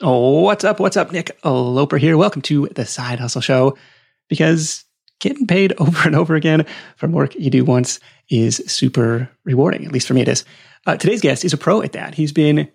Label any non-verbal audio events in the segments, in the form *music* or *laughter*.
What's up? What's up? Nick Loper here. Welcome to the Side Hustle Show. Because getting paid *laughs* over and over again from work you do once is super rewarding. At least for me, it is. Uh, today's guest is a pro at that. He's been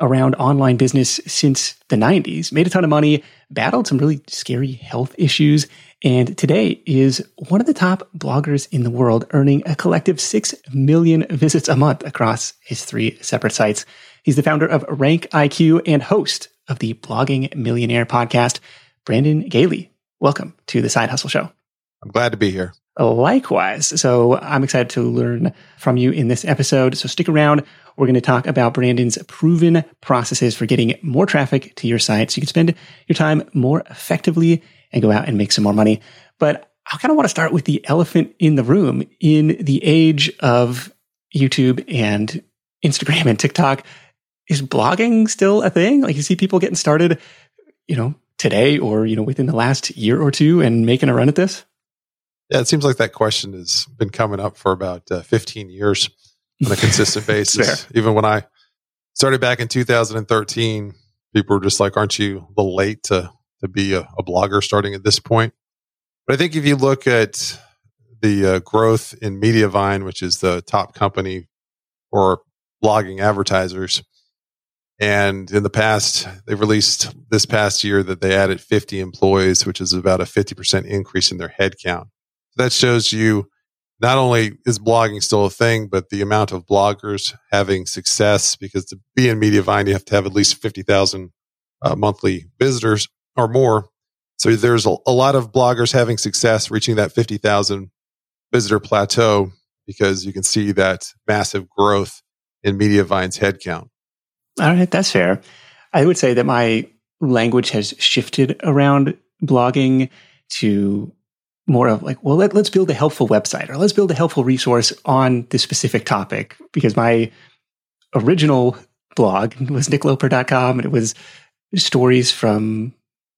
around online business since the 90s, made a ton of money, battled some really scary health issues, and today is one of the top bloggers in the world, earning a collective 6 million visits a month across his three separate sites. He's the founder of Rank IQ and host of the Blogging Millionaire podcast. Brandon Gaille, welcome to the Side Hustle Show. I'm glad to be here. Likewise. So I'm excited to learn from you in this episode. So stick around. We're going to talk about Brandon's proven processes for getting more traffic to your site so you can spend your time more effectively and go out and make some more money. But I kind of want to start with the elephant in the room in the age of YouTube and Instagram and TikTok. Is blogging still a thing? Like you see people getting started, you know, today or, you know, within the last year or two and making a run at this? Yeah, it seems like that question has been coming up for about uh, 15 years on a consistent *laughs* basis. Even when I started back in 2013, people were just like, aren't you a little late to, to be a, a blogger starting at this point? But I think if you look at the uh, growth in Mediavine, which is the top company for blogging advertisers, and in the past, they've released this past year that they added 50 employees, which is about a 50% increase in their headcount. That shows you not only is blogging still a thing, but the amount of bloggers having success because to be in Mediavine, you have to have at least 50,000 uh, monthly visitors or more. So there's a, a lot of bloggers having success reaching that 50,000 visitor plateau because you can see that massive growth in Mediavine's headcount. All right, that's fair. I would say that my language has shifted around blogging to more of like, well, let, us build a helpful website or let's build a helpful resource on this specific topic because my original blog was nickloper.com and it was stories from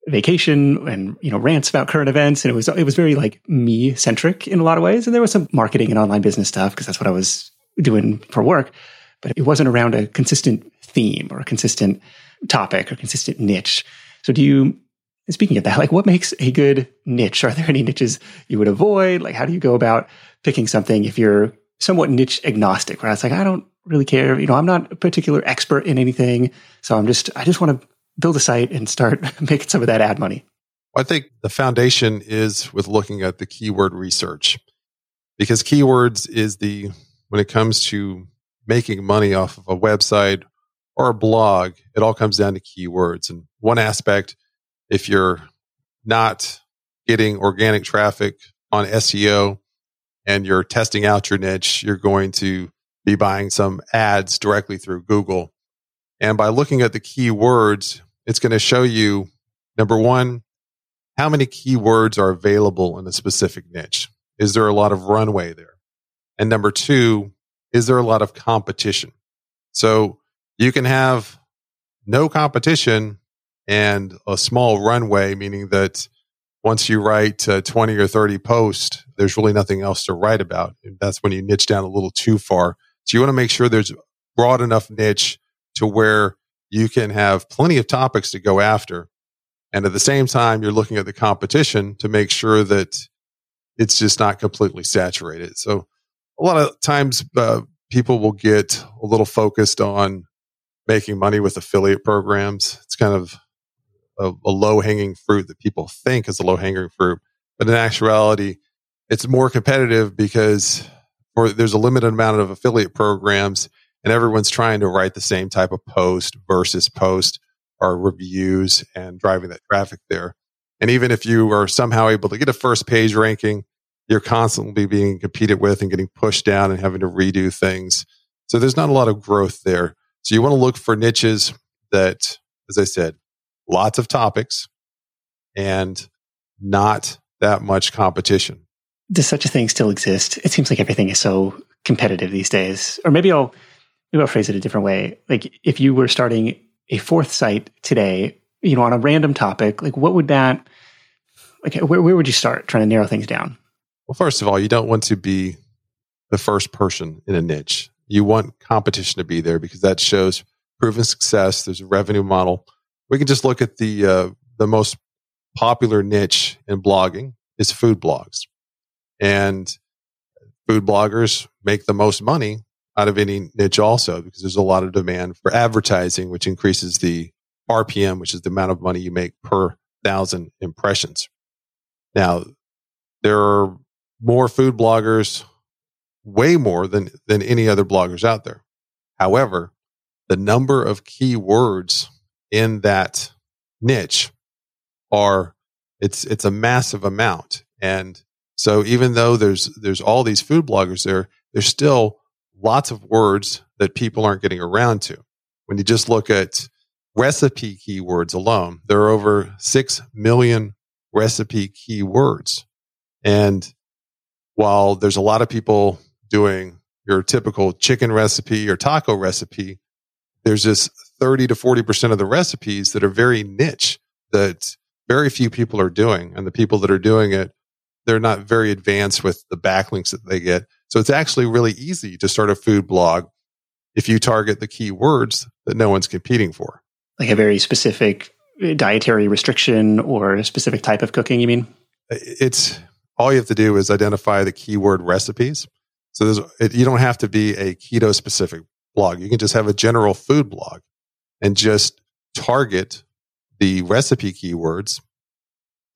vacation and you know rants about current events. And it was it was very like me centric in a lot of ways. And there was some marketing and online business stuff because that's what I was doing for work but it wasn't around a consistent theme or a consistent topic or consistent niche so do you speaking of that, like what makes a good niche? Are there any niches you would avoid? Like, how do you go about picking something if you're somewhat niche agnostic, where it's like, I don't really care. You know, I'm not a particular expert in anything. So I'm just, I just want to build a site and start *laughs* making some of that ad money. I think the foundation is with looking at the keyword research because keywords is the, when it comes to making money off of a website or a blog, it all comes down to keywords. And one aspect if you're not getting organic traffic on SEO and you're testing out your niche, you're going to be buying some ads directly through Google. And by looking at the keywords, it's going to show you number one, how many keywords are available in a specific niche? Is there a lot of runway there? And number two, is there a lot of competition? So you can have no competition and a small runway, meaning that once you write uh, 20 or 30 posts, there's really nothing else to write about. That's when you niche down a little too far. So you want to make sure there's broad enough niche to where you can have plenty of topics to go after. And at the same time, you're looking at the competition to make sure that it's just not completely saturated. So a lot of times, uh, people will get a little focused on making money with affiliate programs. It's kind of a, a low hanging fruit that people think is a low hanging fruit. But in actuality, it's more competitive because or there's a limited amount of affiliate programs and everyone's trying to write the same type of post versus post or reviews and driving that traffic there. And even if you are somehow able to get a first page ranking, you're constantly being competed with and getting pushed down and having to redo things. So there's not a lot of growth there. So you want to look for niches that, as I said, lots of topics and not that much competition. Does such a thing still exist? It seems like everything is so competitive these days. Or maybe I'll maybe I'll phrase it a different way. Like if you were starting a fourth site today, you know, on a random topic, like what would that like where, where would you start trying to narrow things down? Well, first of all, you don't want to be the first person in a niche. You want competition to be there because that shows proven success. There's a revenue model we can just look at the uh, the most popular niche in blogging is food blogs, and food bloggers make the most money out of any niche also because there's a lot of demand for advertising, which increases the RPM, which is the amount of money you make per thousand impressions. Now, there are more food bloggers, way more than, than any other bloggers out there. However, the number of keywords in that niche are it's it's a massive amount. And so even though there's there's all these food bloggers there there's still lots of words that people aren't getting around to. When you just look at recipe keywords alone there are over 6 million recipe keywords. And while there's a lot of people doing your typical chicken recipe or taco recipe there's this 30 to 40% of the recipes that are very niche that very few people are doing. And the people that are doing it, they're not very advanced with the backlinks that they get. So it's actually really easy to start a food blog if you target the keywords that no one's competing for. Like a very specific dietary restriction or a specific type of cooking, you mean? It's all you have to do is identify the keyword recipes. So it, you don't have to be a keto specific blog. You can just have a general food blog and just target the recipe keywords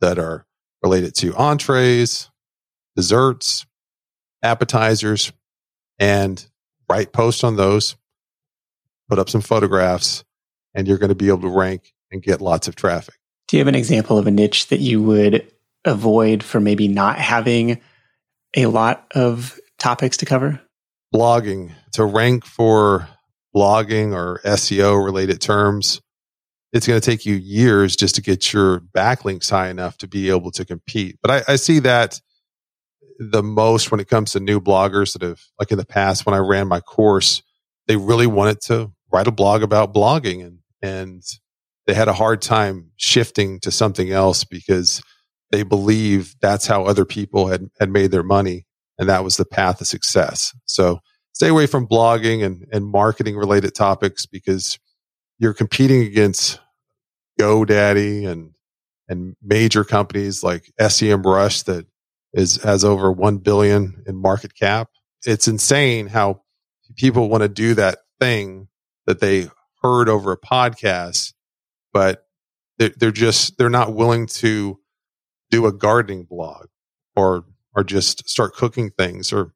that are related to entrees, desserts, appetizers, and write posts on those, put up some photographs, and you're going to be able to rank and get lots of traffic. Do you have an example of a niche that you would avoid for maybe not having a lot of topics to cover? Blogging. To rank for blogging or SEO related terms, it's going to take you years just to get your backlinks high enough to be able to compete. But I, I, see that the most when it comes to new bloggers that have, like in the past, when I ran my course, they really wanted to write a blog about blogging and, and they had a hard time shifting to something else because they believe that's how other people had, had made their money. And that was the path of success. So stay away from blogging and, and marketing related topics because you're competing against GoDaddy and and major companies like SEMrush that is has over one billion in market cap. It's insane how people want to do that thing that they heard over a podcast, but they're, they're just they're not willing to do a gardening blog or or just start cooking things or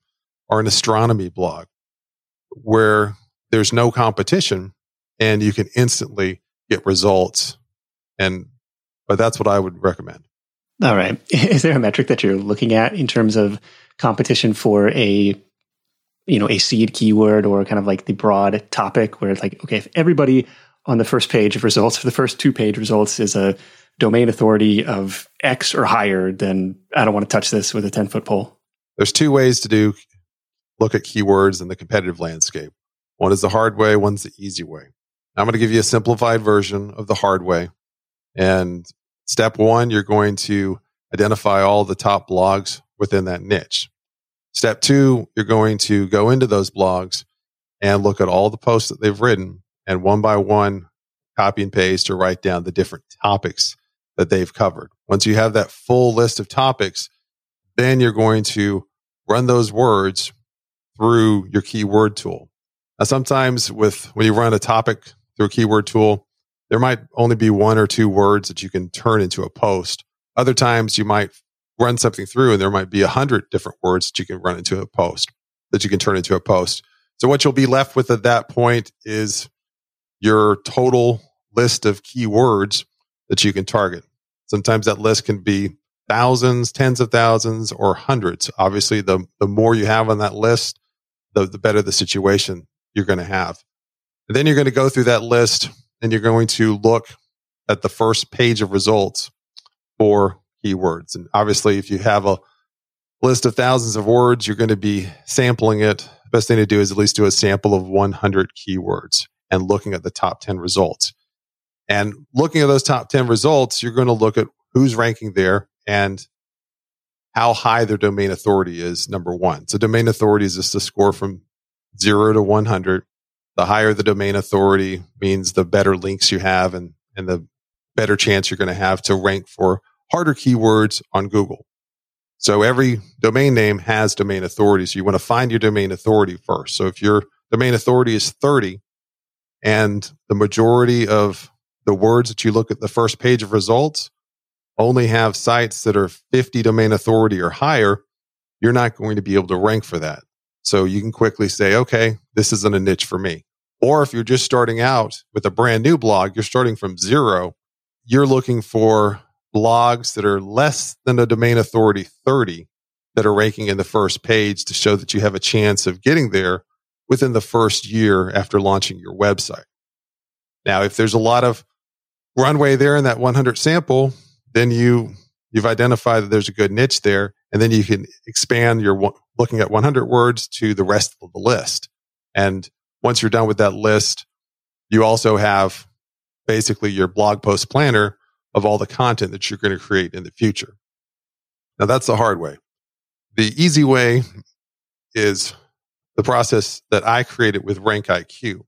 or an astronomy blog where there's no competition and you can instantly get results. And, but that's what I would recommend. All right. *laughs* Is there a metric that you're looking at in terms of competition for a, you know, a seed keyword or kind of like the broad topic where it's like, okay, if everybody on the first page of results, for the first two page results is a domain authority of X or higher, then I don't want to touch this with a 10 foot pole. There's two ways to do look at keywords in the competitive landscape. One is the hard way, one's the easy way. I'm going to give you a simplified version of the hard way. And step one, you're going to identify all the top blogs within that niche. Step two, you're going to go into those blogs and look at all the posts that they've written and one by one copy and paste or write down the different topics that they've covered. Once you have that full list of topics, then you're going to run those words through your keyword tool. Now, sometimes with when you run a topic through a keyword tool, there might only be one or two words that you can turn into a post. Other times you might run something through and there might be a hundred different words that you can run into a post that you can turn into a post. So what you'll be left with at that point is your total list of keywords that you can target. Sometimes that list can be thousands, tens of thousands, or hundreds. Obviously, the, the more you have on that list, the, the better the situation you're going to have. And then you're going to go through that list and you're going to look at the first page of results for keywords. And obviously, if you have a list of thousands of words, you're going to be sampling it. Best thing to do is at least do a sample of 100 keywords and looking at the top 10 results. And looking at those top 10 results, you're going to look at who's ranking there and how high their domain authority is, number one. So domain authority is just a score from zero to 100 the higher the domain authority means the better links you have and, and the better chance you're going to have to rank for harder keywords on Google. So every domain name has domain authority. So you want to find your domain authority first. So if your domain authority is 30 and the majority of the words that you look at the first page of results only have sites that are 50 domain authority or higher, you're not going to be able to rank for that. So you can quickly say, okay, this isn't a niche for me. Or if you're just starting out with a brand new blog, you're starting from zero, you're looking for blogs that are less than a domain authority 30 that are ranking in the first page to show that you have a chance of getting there within the first year after launching your website. Now, if there's a lot of runway there in that 100 sample, then you you've identified that there's a good niche there, and then you can expand your looking at 100 words to the rest of the list. And once you're done with that list, you also have basically your blog post planner of all the content that you're going to create in the future. Now that's the hard way. The easy way is the process that I created with Rank IQ.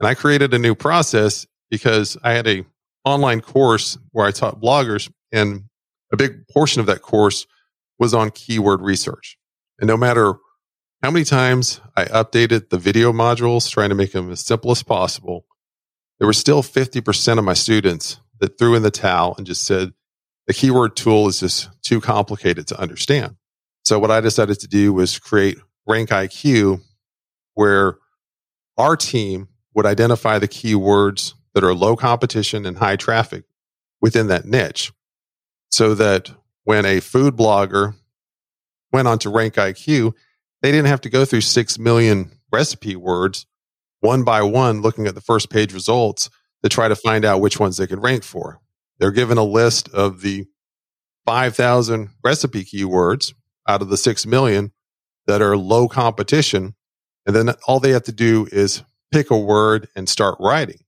And I created a new process because I had a online course where I taught bloggers and a big portion of that course was on keyword research. And no matter how many times I updated the video modules, trying to make them as simple as possible, there were still 50% of my students that threw in the towel and just said, the keyword tool is just too complicated to understand. So what I decided to do was create Rank IQ where our team would identify the keywords that are low competition and high traffic within that niche so that when a food blogger went on to Rank IQ, they didn't have to go through 6 million recipe words one by one, looking at the first page results to try to find out which ones they could rank for. They're given a list of the 5,000 recipe keywords out of the 6 million that are low competition. And then all they have to do is pick a word and start writing.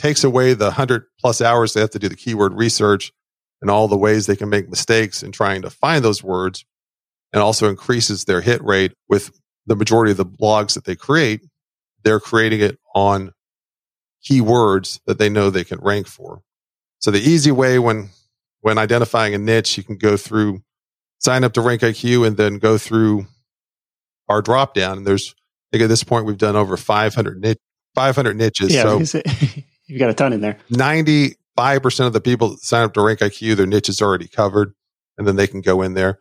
Takes away the 100 plus hours they have to do the keyword research and all the ways they can make mistakes in trying to find those words and also increases their hit rate with the majority of the blogs that they create. They're creating it on keywords that they know they can rank for. So the easy way when, when identifying a niche, you can go through sign up to rank IQ and then go through our drop down. And there's, I think at this point, we've done over 500 niche, 500 niches. Yeah, so *laughs* you've got a ton in there. 95% of the people that sign up to rank IQ, their niche is already covered and then they can go in there.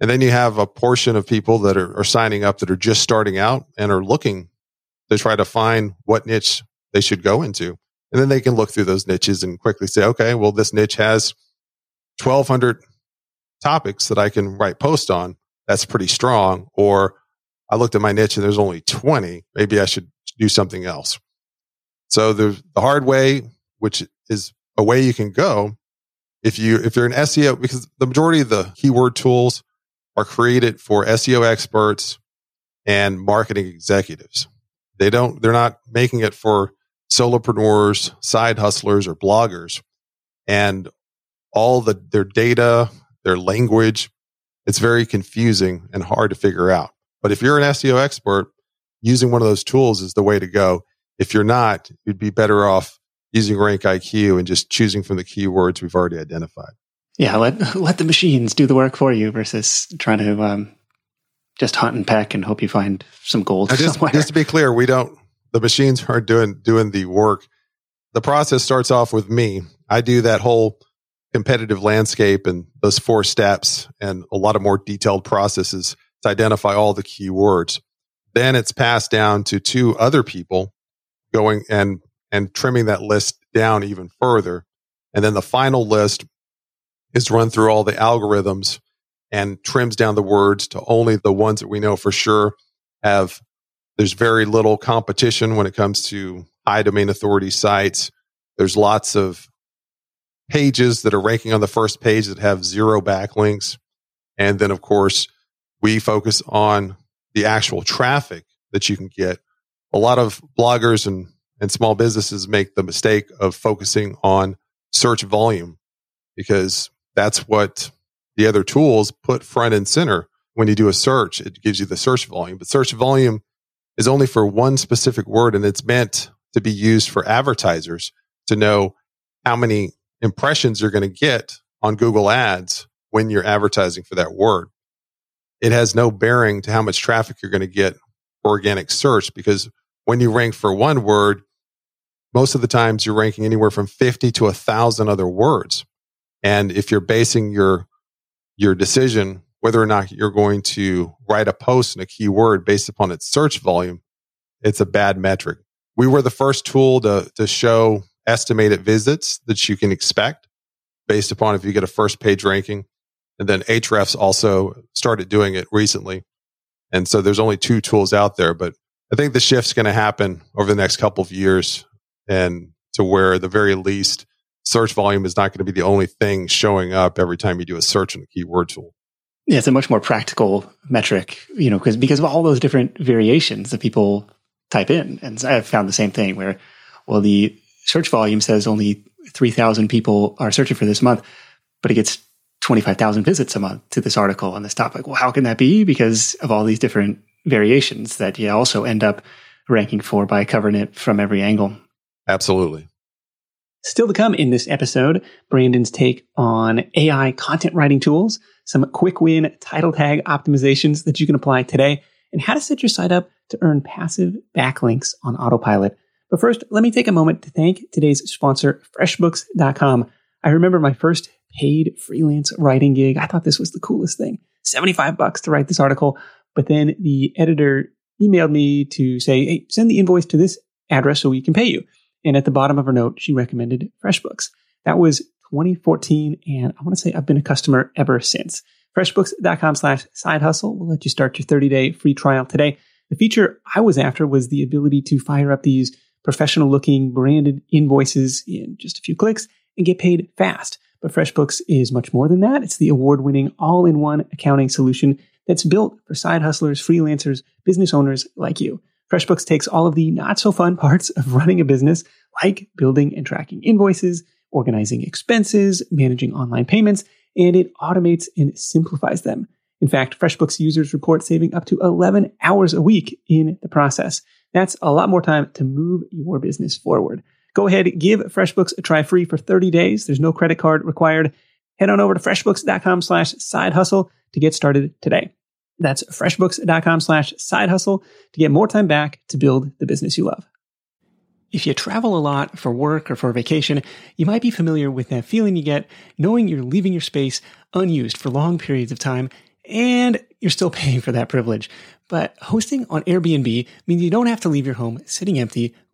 And then you have a portion of people that are, are signing up that are just starting out and are looking to try to find what niche they should go into. And then they can look through those niches and quickly say, okay, well, this niche has 1200 topics that I can write post on. That's pretty strong. Or I looked at my niche and there's only 20. Maybe I should do something else. So the, the hard way, which is a way you can go if you, if you're an SEO, because the majority of the keyword tools are created for SEO experts and marketing executives. They don't, they're not making it for solopreneurs, side hustlers, or bloggers. And all the, their data, their language, it's very confusing and hard to figure out. But if you're an SEO expert, using one of those tools is the way to go. If you're not, you'd be better off using Rank IQ and just choosing from the keywords we've already identified. Yeah, let let the machines do the work for you versus trying to um, just hunt and peck and hope you find some gold just, somewhere. Just to be clear, we don't. The machines aren't doing doing the work. The process starts off with me. I do that whole competitive landscape and those four steps and a lot of more detailed processes to identify all the keywords. Then it's passed down to two other people going and and trimming that list down even further. And then the final list is run through all the algorithms and trims down the words to only the ones that we know for sure have there's very little competition when it comes to high domain authority sites there's lots of pages that are ranking on the first page that have zero backlinks and then of course we focus on the actual traffic that you can get a lot of bloggers and, and small businesses make the mistake of focusing on search volume because that's what the other tools put front and center. When you do a search, it gives you the search volume, but search volume is only for one specific word and it's meant to be used for advertisers to know how many impressions you're going to get on Google Ads when you're advertising for that word. It has no bearing to how much traffic you're going to get for organic search because when you rank for one word, most of the times you're ranking anywhere from 50 to a thousand other words. And if you're basing your, your decision, whether or not you're going to write a post in a keyword based upon its search volume, it's a bad metric. We were the first tool to, to show estimated visits that you can expect based upon if you get a first page ranking. And then Ahrefs also started doing it recently. And so there's only two tools out there, but I think the shift's going to happen over the next couple of years and to where the very least search volume is not going to be the only thing showing up every time you do a search in a keyword tool. Yeah, it's a much more practical metric, you know, because because of all those different variations that people type in. And I've found the same thing where, well, the search volume says only 3,000 people are searching for this month, but it gets 25,000 visits a month to this article on this topic. Well, how can that be? Because of all these different variations that you also end up ranking for by covering it from every angle. Absolutely. Still to come in this episode, Brandon's take on AI content writing tools, some quick win title tag optimizations that you can apply today, and how to set your site up to earn passive backlinks on autopilot. But first, let me take a moment to thank today's sponsor, FreshBooks.com. I remember my first paid freelance writing gig. I thought this was the coolest thing. 75 bucks to write this article. But then the editor emailed me to say, hey, send the invoice to this address so we can pay you. And at the bottom of her note, she recommended FreshBooks. That was 2014, and I want to say I've been a customer ever since. FreshBooks.com slash side hustle will let you start your 30 day free trial today. The feature I was after was the ability to fire up these professional looking branded invoices in just a few clicks and get paid fast. But FreshBooks is much more than that. It's the award winning all in one accounting solution that's built for side hustlers, freelancers, business owners like you. FreshBooks takes all of the not so fun *laughs* parts of running a business, like building and tracking invoices, organizing expenses, managing online payments, and it automates and simplifies them. In fact, FreshBooks users report saving up to 11 hours a week in the process. That's a lot more time to move your business forward. Go ahead, give FreshBooks a try free for 30 days. There's no credit card required. Head on over to freshbooks.com slash side hustle to get started today. That's freshbooks.com slash side hustle to get more time back to build the business you love. If you travel a lot for work or for vacation, you might be familiar with that feeling you get knowing you're leaving your space unused for long periods of time and you're still *laughs* paying for that privilege. But hosting on Airbnb means you don't have to leave your home sitting empty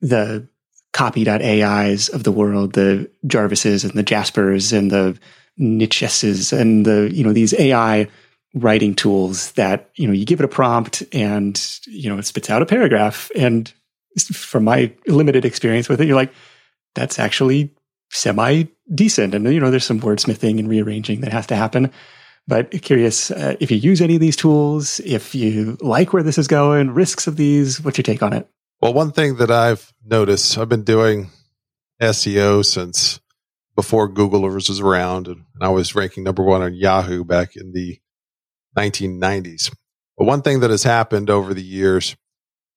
the copy.ais of the world, the Jarvises and the Jaspers and the Nicheses and the, you know, these AI writing tools that, you know, you give it a prompt and, you know, it spits out a paragraph. And from my limited experience with it, you're like, that's actually semi decent. And, you know, there's some wordsmithing and rearranging that has to happen. But curious uh, if you use any of these tools, if you like where this is going, risks of these, what's your take on it? Well, one thing that I've noticed, I've been doing SEO since before Google was around, and I was ranking number one on Yahoo back in the 1990s. But one thing that has happened over the years,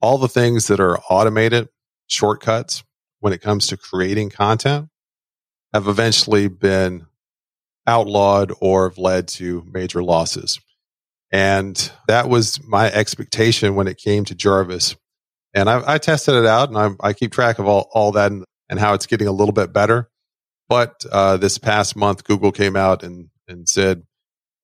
all the things that are automated, shortcuts when it comes to creating content, have eventually been outlawed or have led to major losses. And that was my expectation when it came to Jarvis and I, I tested it out and I, I, keep track of all, all that and, and, how it's getting a little bit better. But uh, this past month, Google came out and, and said,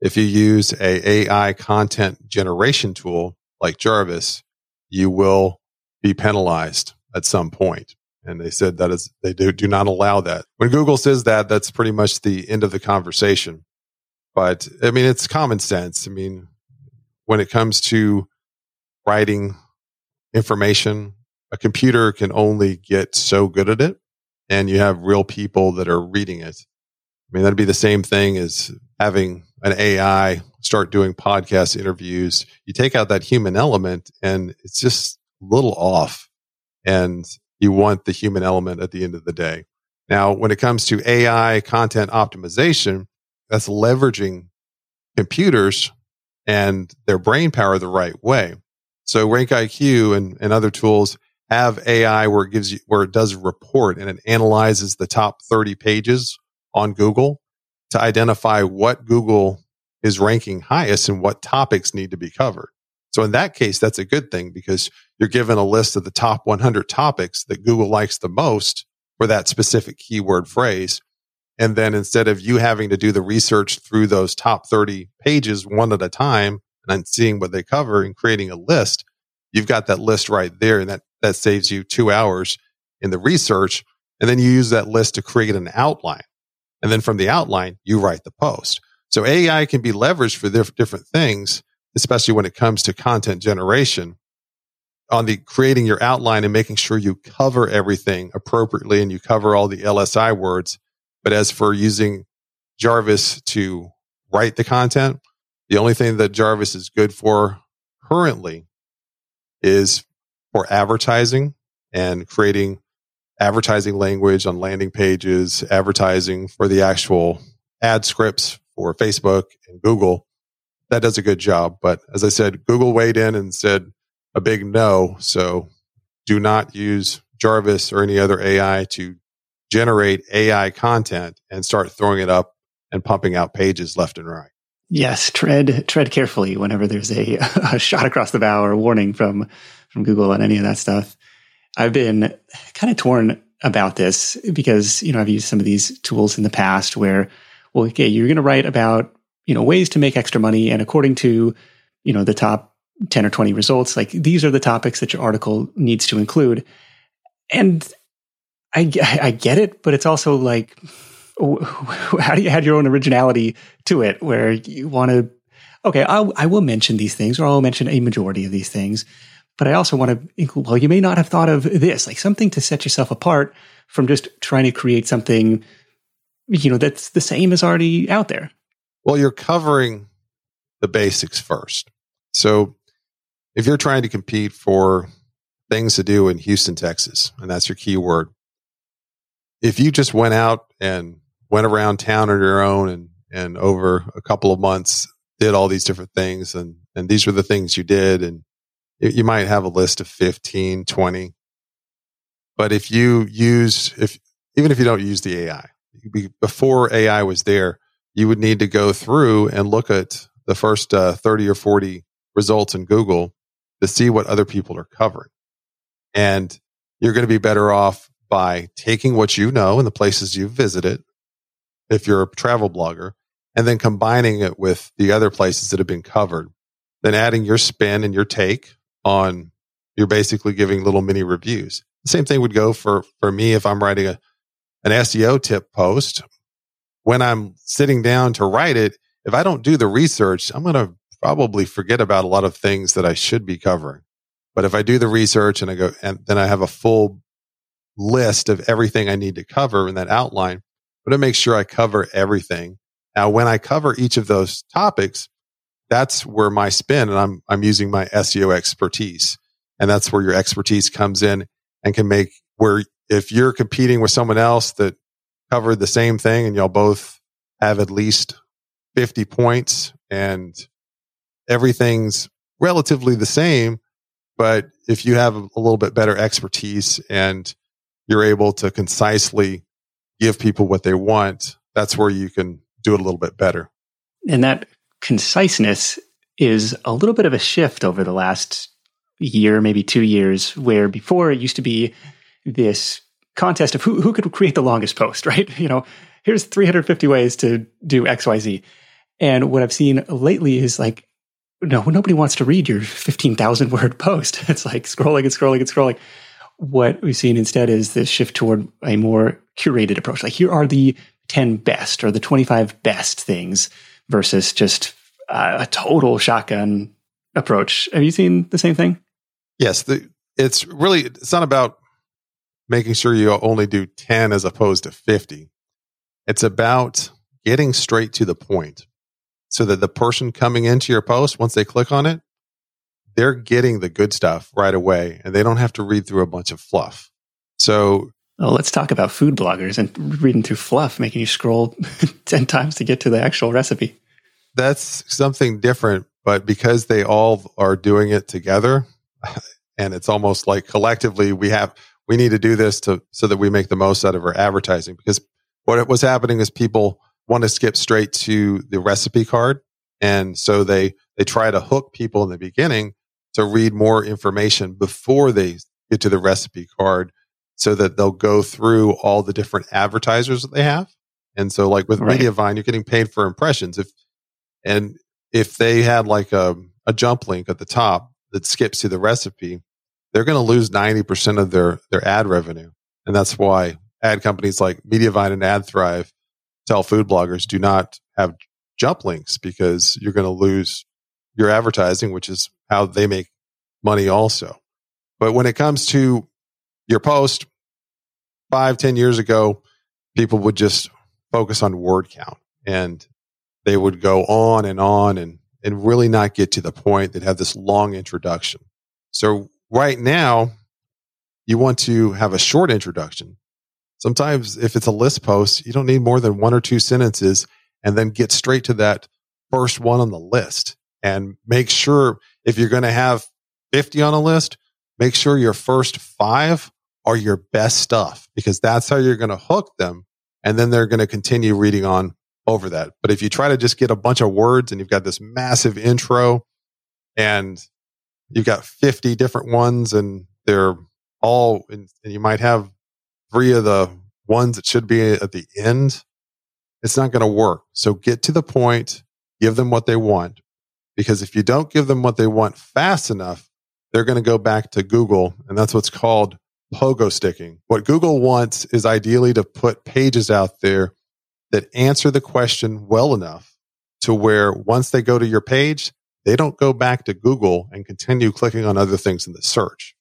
if you use a AI content generation tool like Jarvis, you will be penalized at some point. And they said that is, they do, do not allow that. When Google says that, that's pretty much the end of the conversation. But I mean, it's common sense. I mean, when it comes to writing information, a computer can only get so good at it. And you have real people that are reading it. I mean, that'd be the same thing as having an AI start doing podcast interviews. You take out that human element and it's just a little off. And you want the human element at the end of the day. Now, when it comes to AI content optimization, that's leveraging computers and their brain power the right way. So RankIQ and, and other tools have AI where it gives you, where it does report and it analyzes the top 30 pages on Google to identify what Google is ranking highest and what topics need to be covered. So in that case, that's a good thing because you're given a list of the top 100 topics that Google likes the most for that specific keyword phrase. And then instead of you having to do the research through those top 30 pages one at a time and then seeing what they cover and creating a list, you've got that list right there. And that, that saves you two hours in the research. And then you use that list to create an outline. And then from the outline, you write the post. So AI can be leveraged for different things especially when it comes to content generation on the creating your outline and making sure you cover everything appropriately and you cover all the LSI words. But as for using Jarvis to write the content, the only thing that Jarvis is good for currently is for advertising and creating advertising language on landing pages, advertising for the actual ad scripts for Facebook and Google that does a good job. But as I said, Google weighed in and said a big no. So do not use Jarvis or any other AI to generate AI content and start throwing it up and pumping out pages left and right. Yes, tread tread carefully whenever there's a, *laughs* a shot across the bow or a warning from from Google on any of that stuff. I've been kind of torn about this because you know I've used some of these tools in the past where well okay you're going to write about you know, ways to make extra money. And according to, you know, the top 10 or 20 results, like these are the topics that your article needs to include. And I, I get it, but it's also like, *laughs* how do you add your own originality to it where you want to, okay, I'll, I will mention these things or I'll mention a majority of these things, but I also want to include, well, you may not have thought of this, like something to set yourself apart from just trying to create something, you know, that's the same as already out there. Well, you're covering the basics first. So if you're trying to compete for things to do in Houston, Texas, and that's your keyword, if you just went out and went around town on your own and, and over a couple of months did all these different things and, and these were the things you did and you might have a list of 15, 20. But if you use, if, even if you don't use the AI, before AI was there, you would need to go through and look at the first uh, 30 or 40 results in Google to see what other people are covering. And you're going to be better off by taking what you know and the places you've visited, if you're a travel blogger, and then combining it with the other places that have been covered, then adding your spin and your take on, you're basically giving little mini reviews. The same thing would go for, for me if I'm writing a, an SEO tip post when I'm sitting down to write it, if I don't do the research, I'm going to probably forget about a lot of things that I should be covering. But if I do the research and I go, and then I have a full list of everything I need to cover in that outline, but to make sure I cover everything. Now, when I cover each of those topics, that's where my spin and I'm, I'm using my SEO expertise. And that's where your expertise comes in and can make where if you're competing with someone else that covered the same thing and y'all both have at least 50 points and everything's relatively the same. But if you have a little bit better expertise and you're able to concisely give people what they want, that's where you can do it a little bit better. And that conciseness is a little bit of a shift over the last year, maybe two years, where before it used to be this contest of who, who could create the longest post, *laughs* right? You know, here's 350 ways to do XYZ. And what I've seen lately is like no, nobody wants to read your 15,000 word post. *laughs* It's like scrolling and scrolling and scrolling. What we've seen instead is this shift toward a more curated approach. Like here are the 10 best or the 25 best things versus just uh, a total shotgun approach. Have you seen the same thing? Yes. The, it's really, it's not about making sure you only do 10 as opposed to 50. It's about getting straight to the point so that the person coming into your post, once they click on it, they're getting the good stuff right away and they don't have to read through a bunch of fluff. So, well, let's talk about food bloggers and reading through fluff, making you scroll *laughs* 10 times to get to the actual recipe. That's something different, but because they all are doing it together *laughs* and it's almost like collectively we have we need to do this to so that we make the most out of our advertising because what was happening is people want to skip straight to the recipe card and so they they try to hook people in the beginning to read more information before they get to the recipe card so that they'll go through all the different advertisers that they have and so like with right. mediavine you're getting paid for impressions if and if they had like a, a jump link at the top that skips to the recipe they're going to lose 90% of their, their ad revenue. And that's why ad companies like Mediavine and AdThrive tell food bloggers do not have jump links because you're going to lose your advertising, which is how they make money also. But when it comes to your post, five, ten years ago, people would just focus on word count and they would go on and on and, and really not get to the point. They'd have this long introduction. So right now, you want to have a short introduction. Sometimes, if it's a list post, you don't need more than one or two sentences and then get straight to that first one on the list and make sure if you're going to have 50 on a list, make sure your first five are your best stuff because that's how you're going to hook them. And then they're going to continue reading on over that. But if you try to just get a bunch of words and you've got this massive intro and you've got 50 different ones and they're all, and you might have three of the ones that should be at the end. It's not going to work. So get to the point, give them what they want. Because if you don't give them what they want fast enough, they're going to go back to Google. And that's what's called pogo sticking. What Google wants is ideally to put pages out there that answer the question well enough to where once they go to your page, they don't go back to Google and continue clicking on other things in the search.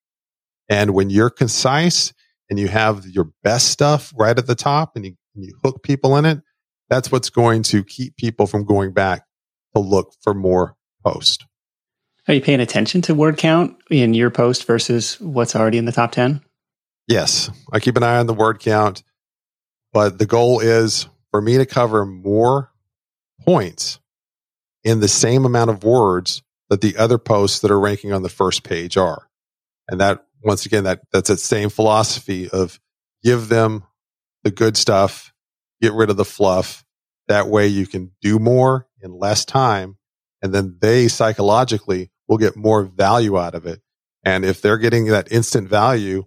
And when you're concise and you have your best stuff right at the top and you, and you hook people in it, that's what's going to keep people from going back to look for more posts. Are you paying attention to word count in your post versus what's already in the top 10? Yes, I keep an eye on the word count, but the goal is for me to cover more points in the same amount of words that the other posts that are ranking on the first page are. And that once again, that that's that same philosophy of give them the good stuff, get rid of the fluff. That way you can do more in less time. And then they psychologically will get more value out of it. And if they're getting that instant value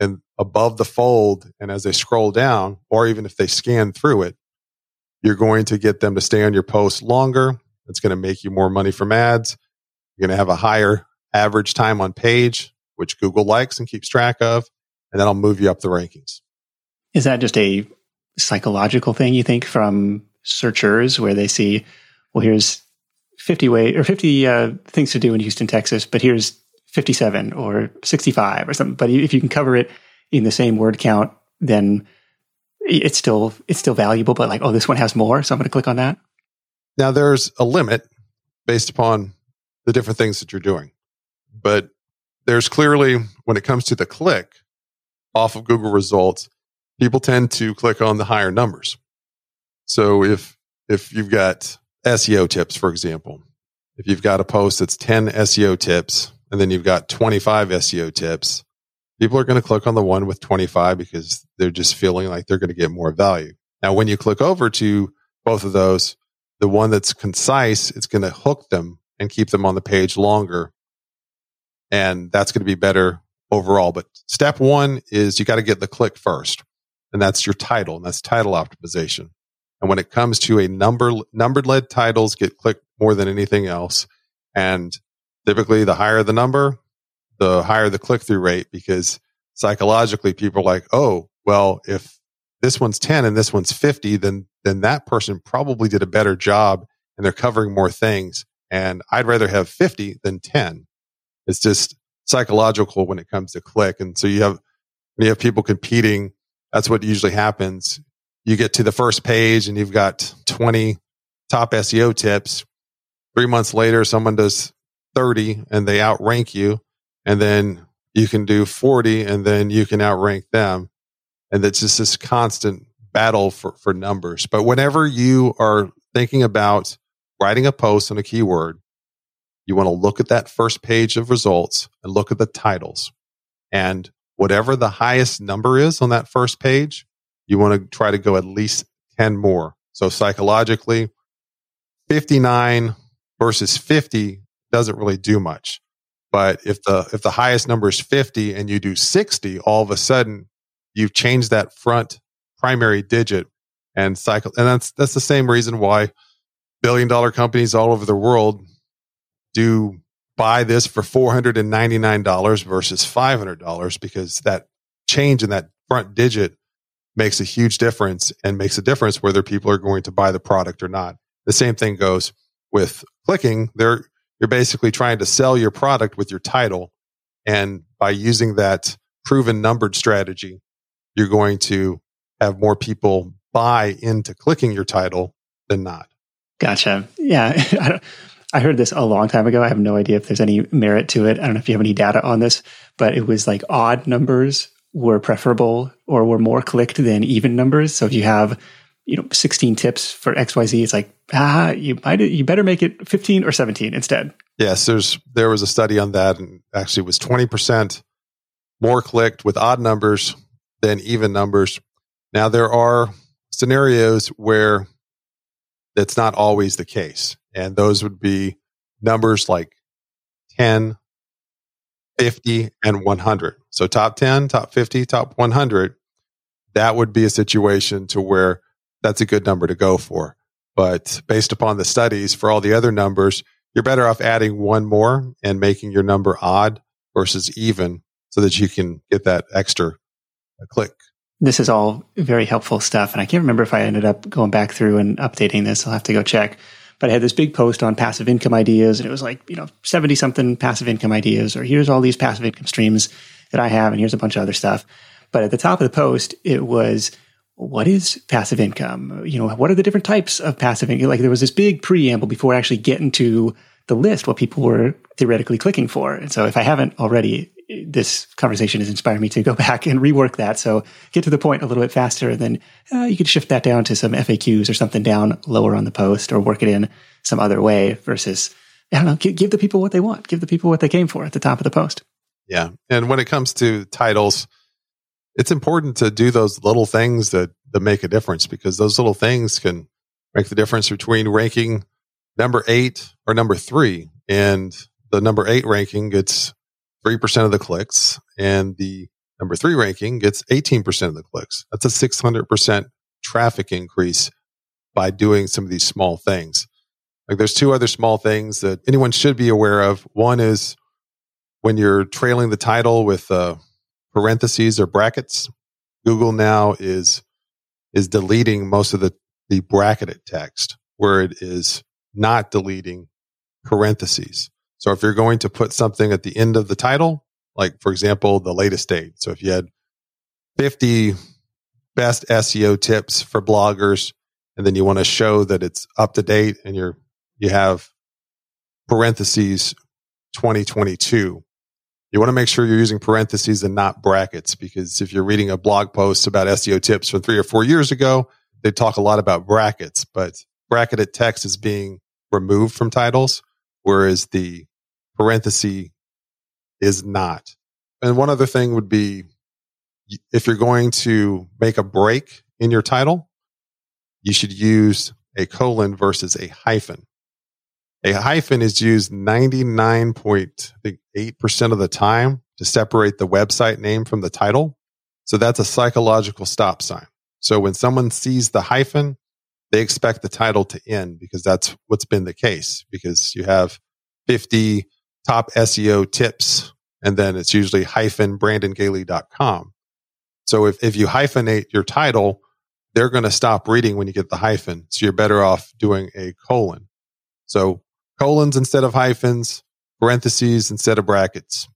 and above the fold and as they scroll down, or even if they scan through it, you're going to get them to stay on your post longer it's going to make you more money from ads. You're going to have a higher average time on page, which Google likes and keeps track of, and that'll move you up the rankings. Is that just a psychological thing you think from searchers where they see, well, here's 50 way or 50 uh, things to do in Houston, Texas, but here's 57 or 65 or something. But if you can cover it in the same word count, then it's still it's still valuable. But like, oh, this one has more, so I'm going to click on that. Now, there's a limit based upon the different things that you're doing. But there's clearly, when it comes to the click off of Google results, people tend to click on the higher numbers. So if, if you've got SEO tips, for example, if you've got a post that's 10 SEO tips and then you've got 25 SEO tips, people are going to click on the one with 25 because they're just feeling like they're going to get more value. Now, when you click over to both of those, the one that's concise, it's going to hook them and keep them on the page longer. And that's going to be better overall. But step one is you got to get the click first. And that's your title. And that's title optimization. And when it comes to a number, numbered led titles get clicked more than anything else. And typically the higher the number, the higher the click through rate because psychologically people are like, oh, well, if this one's 10 and this one's 50, then, then that person probably did a better job and they're covering more things. And I'd rather have 50 than 10. It's just psychological when it comes to click. And so you have, when you have people competing, that's what usually happens. You get to the first page and you've got 20 top SEO tips. Three months later, someone does 30 and they outrank you. And then you can do 40 and then you can outrank them. And it's just this constant battle for, for numbers. But whenever you are thinking about writing a post on a keyword, you want to look at that first page of results and look at the titles. And whatever the highest number is on that first page, you want to try to go at least 10 more. So psychologically, 59 versus 50 doesn't really do much. But if the if the highest number is 50 and you do 60, all of a sudden you've changed that front primary digit and cycle and that's that's the same reason why billion dollar companies all over the world do buy this for $499 versus $500 because that change in that front digit makes a huge difference and makes a difference whether people are going to buy the product or not. The same thing goes with clicking. They're, you're basically trying to sell your product with your title. And by using that proven numbered strategy, you're going to have more people buy into clicking your title than not. Gotcha. Yeah. *laughs* I heard this a long time ago. I have no idea if there's any merit to it. I don't know if you have any data on this, but it was like odd numbers were preferable or were more clicked than even numbers. So if you have, you know, 16 tips for XYZ, it's like, ah, you might, you better make it 15 or 17 instead. Yes, there's, there was a study on that and actually was 20% more clicked with odd numbers than even numbers. Now there are scenarios where that's not always the case. And those would be numbers like 10, 50, and 100. So top 10, top 50, top 100. That would be a situation to where that's a good number to go for. But based upon the studies for all the other numbers, you're better off adding one more and making your number odd versus even so that you can get that extra uh, click. This is all very helpful stuff. And I can't remember if I ended up going back through and updating this. I'll have to go check. But I had this big post on passive income ideas, and it was like, you know, 70 something passive income ideas, or here's all these passive income streams that I have, and here's a bunch of other stuff. But at the top of the post, it was, what is passive income? You know, what are the different types of passive income? Like there was this big preamble before I actually getting to the list, what people were theoretically clicking for. And so if I haven't already, this conversation has inspired me to go *laughs* back and rework that. So get to the point a little bit faster. And then uh, you could shift that down to some FAQs or something down lower on the post or work it in some other way versus, I don't know, give, give the people what they want, give the people what they came for at the top of the post. Yeah. And when it comes to titles, it's important to do those little things that, that make a difference because those little things can make the difference between ranking number eight or number three. And the number eight ranking gets 3% of the clicks and the number three ranking gets 18% of the clicks. That's a 600% traffic increase by doing some of these small things. Like there's two other small things that anyone should be aware of. One is when you're trailing the title with uh, parentheses or brackets, Google now is is deleting most of the the bracketed text where it is not deleting parentheses. So if you're going to put something at the end of the title, like for example, the latest date. So if you had 50 best SEO tips for bloggers, and then you want to show that it's up to date and you're, you have parentheses 2022. You want to make sure you're using parentheses and not brackets because if you're reading a blog post about SEO tips from three or four years ago, they talk a lot about brackets, but bracketed text is being removed from titles, whereas the parenthesis is not. And one other thing would be if you're going to make a break in your title, you should use a colon versus a hyphen. A hyphen is used 99.8% of the time to separate the website name from the title. So that's a psychological stop sign. So when someone sees the hyphen, they expect the title to end because that's what's been the case because you have 50 top SEO tips. And then it's usually hyphen brandongaille.com. So if, if you hyphenate your title, they're going to stop reading when you get the hyphen. So you're better off doing a colon. So colons instead of hyphens, parentheses instead of brackets.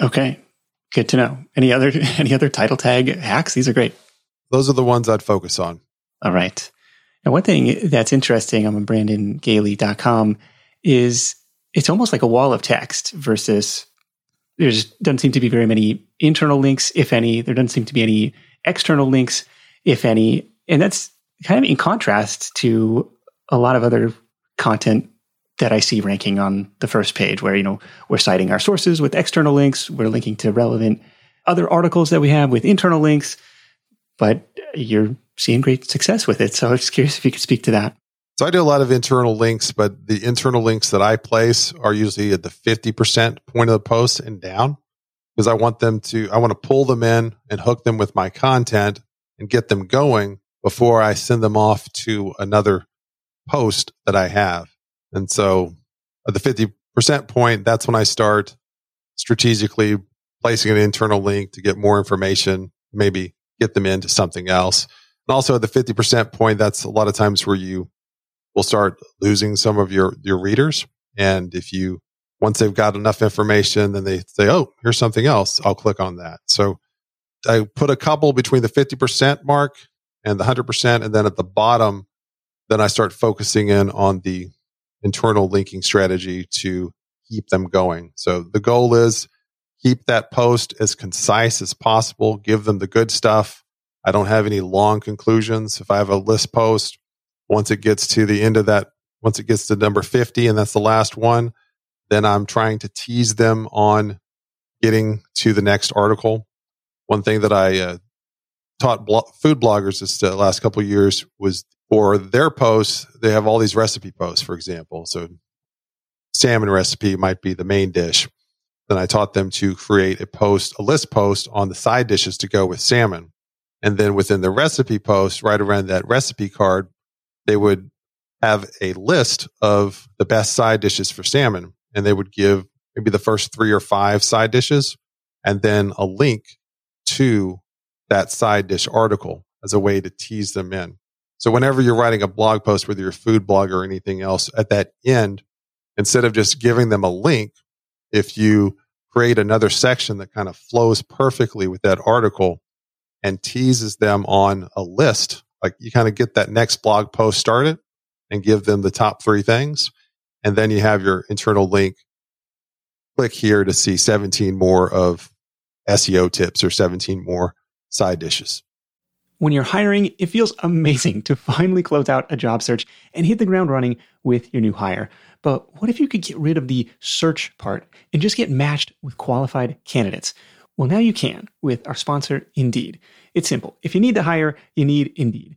Okay. Good to know. Any other *laughs* any other title tag hacks? These are great. Those are the ones I'd focus on. All right. Now, one thing that's interesting on brandongaille.com is it's almost like a wall of text versus there doesn't seem to be very many internal links, if any. There doesn't seem to be any external links, if any. And that's kind of in contrast to a lot of other content that I see ranking on the first page where, you know, we're citing our sources with external links. We're linking to relevant other articles that we have with internal links, but you're seeing great success with it. So I was curious if you could speak to that. So I do a lot of internal links, but the internal links that I place are usually at the 50% point of the post and down because I want them to, I want to pull them in and hook them with my content and get them going before I send them off to another post that I have. And so at the 50% point, that's when I start strategically placing an internal link to get more information, maybe get them into something else. And also at the 50% point, that's a lot of times where you will start losing some of your, your readers. And if you, once they've got enough information, then they say, Oh, here's something else. I'll click on that. So I put a couple between the 50% mark and the 100%. And then at the bottom, then I start focusing in on the internal linking strategy to keep them going. So the goal is keep that post as concise as possible, give them the good stuff. I don't have any long conclusions. If I have a list post, once it gets to the end of that, once it gets to number 50 and that's the last one, then I'm trying to tease them on getting to the next article. One thing that I uh, taught blo- food bloggers this uh, last couple years was for their posts, they have all these recipe posts, for example. So salmon recipe might be the main dish. Then I taught them to create a post, a list post on the side dishes to go with salmon. And then within the recipe post, right around that recipe card, they would have a list of the best side dishes for salmon. And they would give maybe the first three or five side dishes and then a link to that side dish article as a way to tease them in. So whenever you're writing a blog post, whether you're a food blog or anything else, at that end, instead of just giving them a link, if you create another section that kind of flows perfectly with that article and teases them on a list, like you kind of get that next blog post started and give them the top three things. And then you have your internal link. Click here to see 17 more of SEO tips or 17 more side dishes. When you're hiring, it feels amazing to finally close out a job search and hit the ground running with your new hire. But what if you could get rid of the search part and just get matched with qualified candidates? Well, now you can with our sponsor, Indeed. It's simple. If you need to hire, you need Indeed.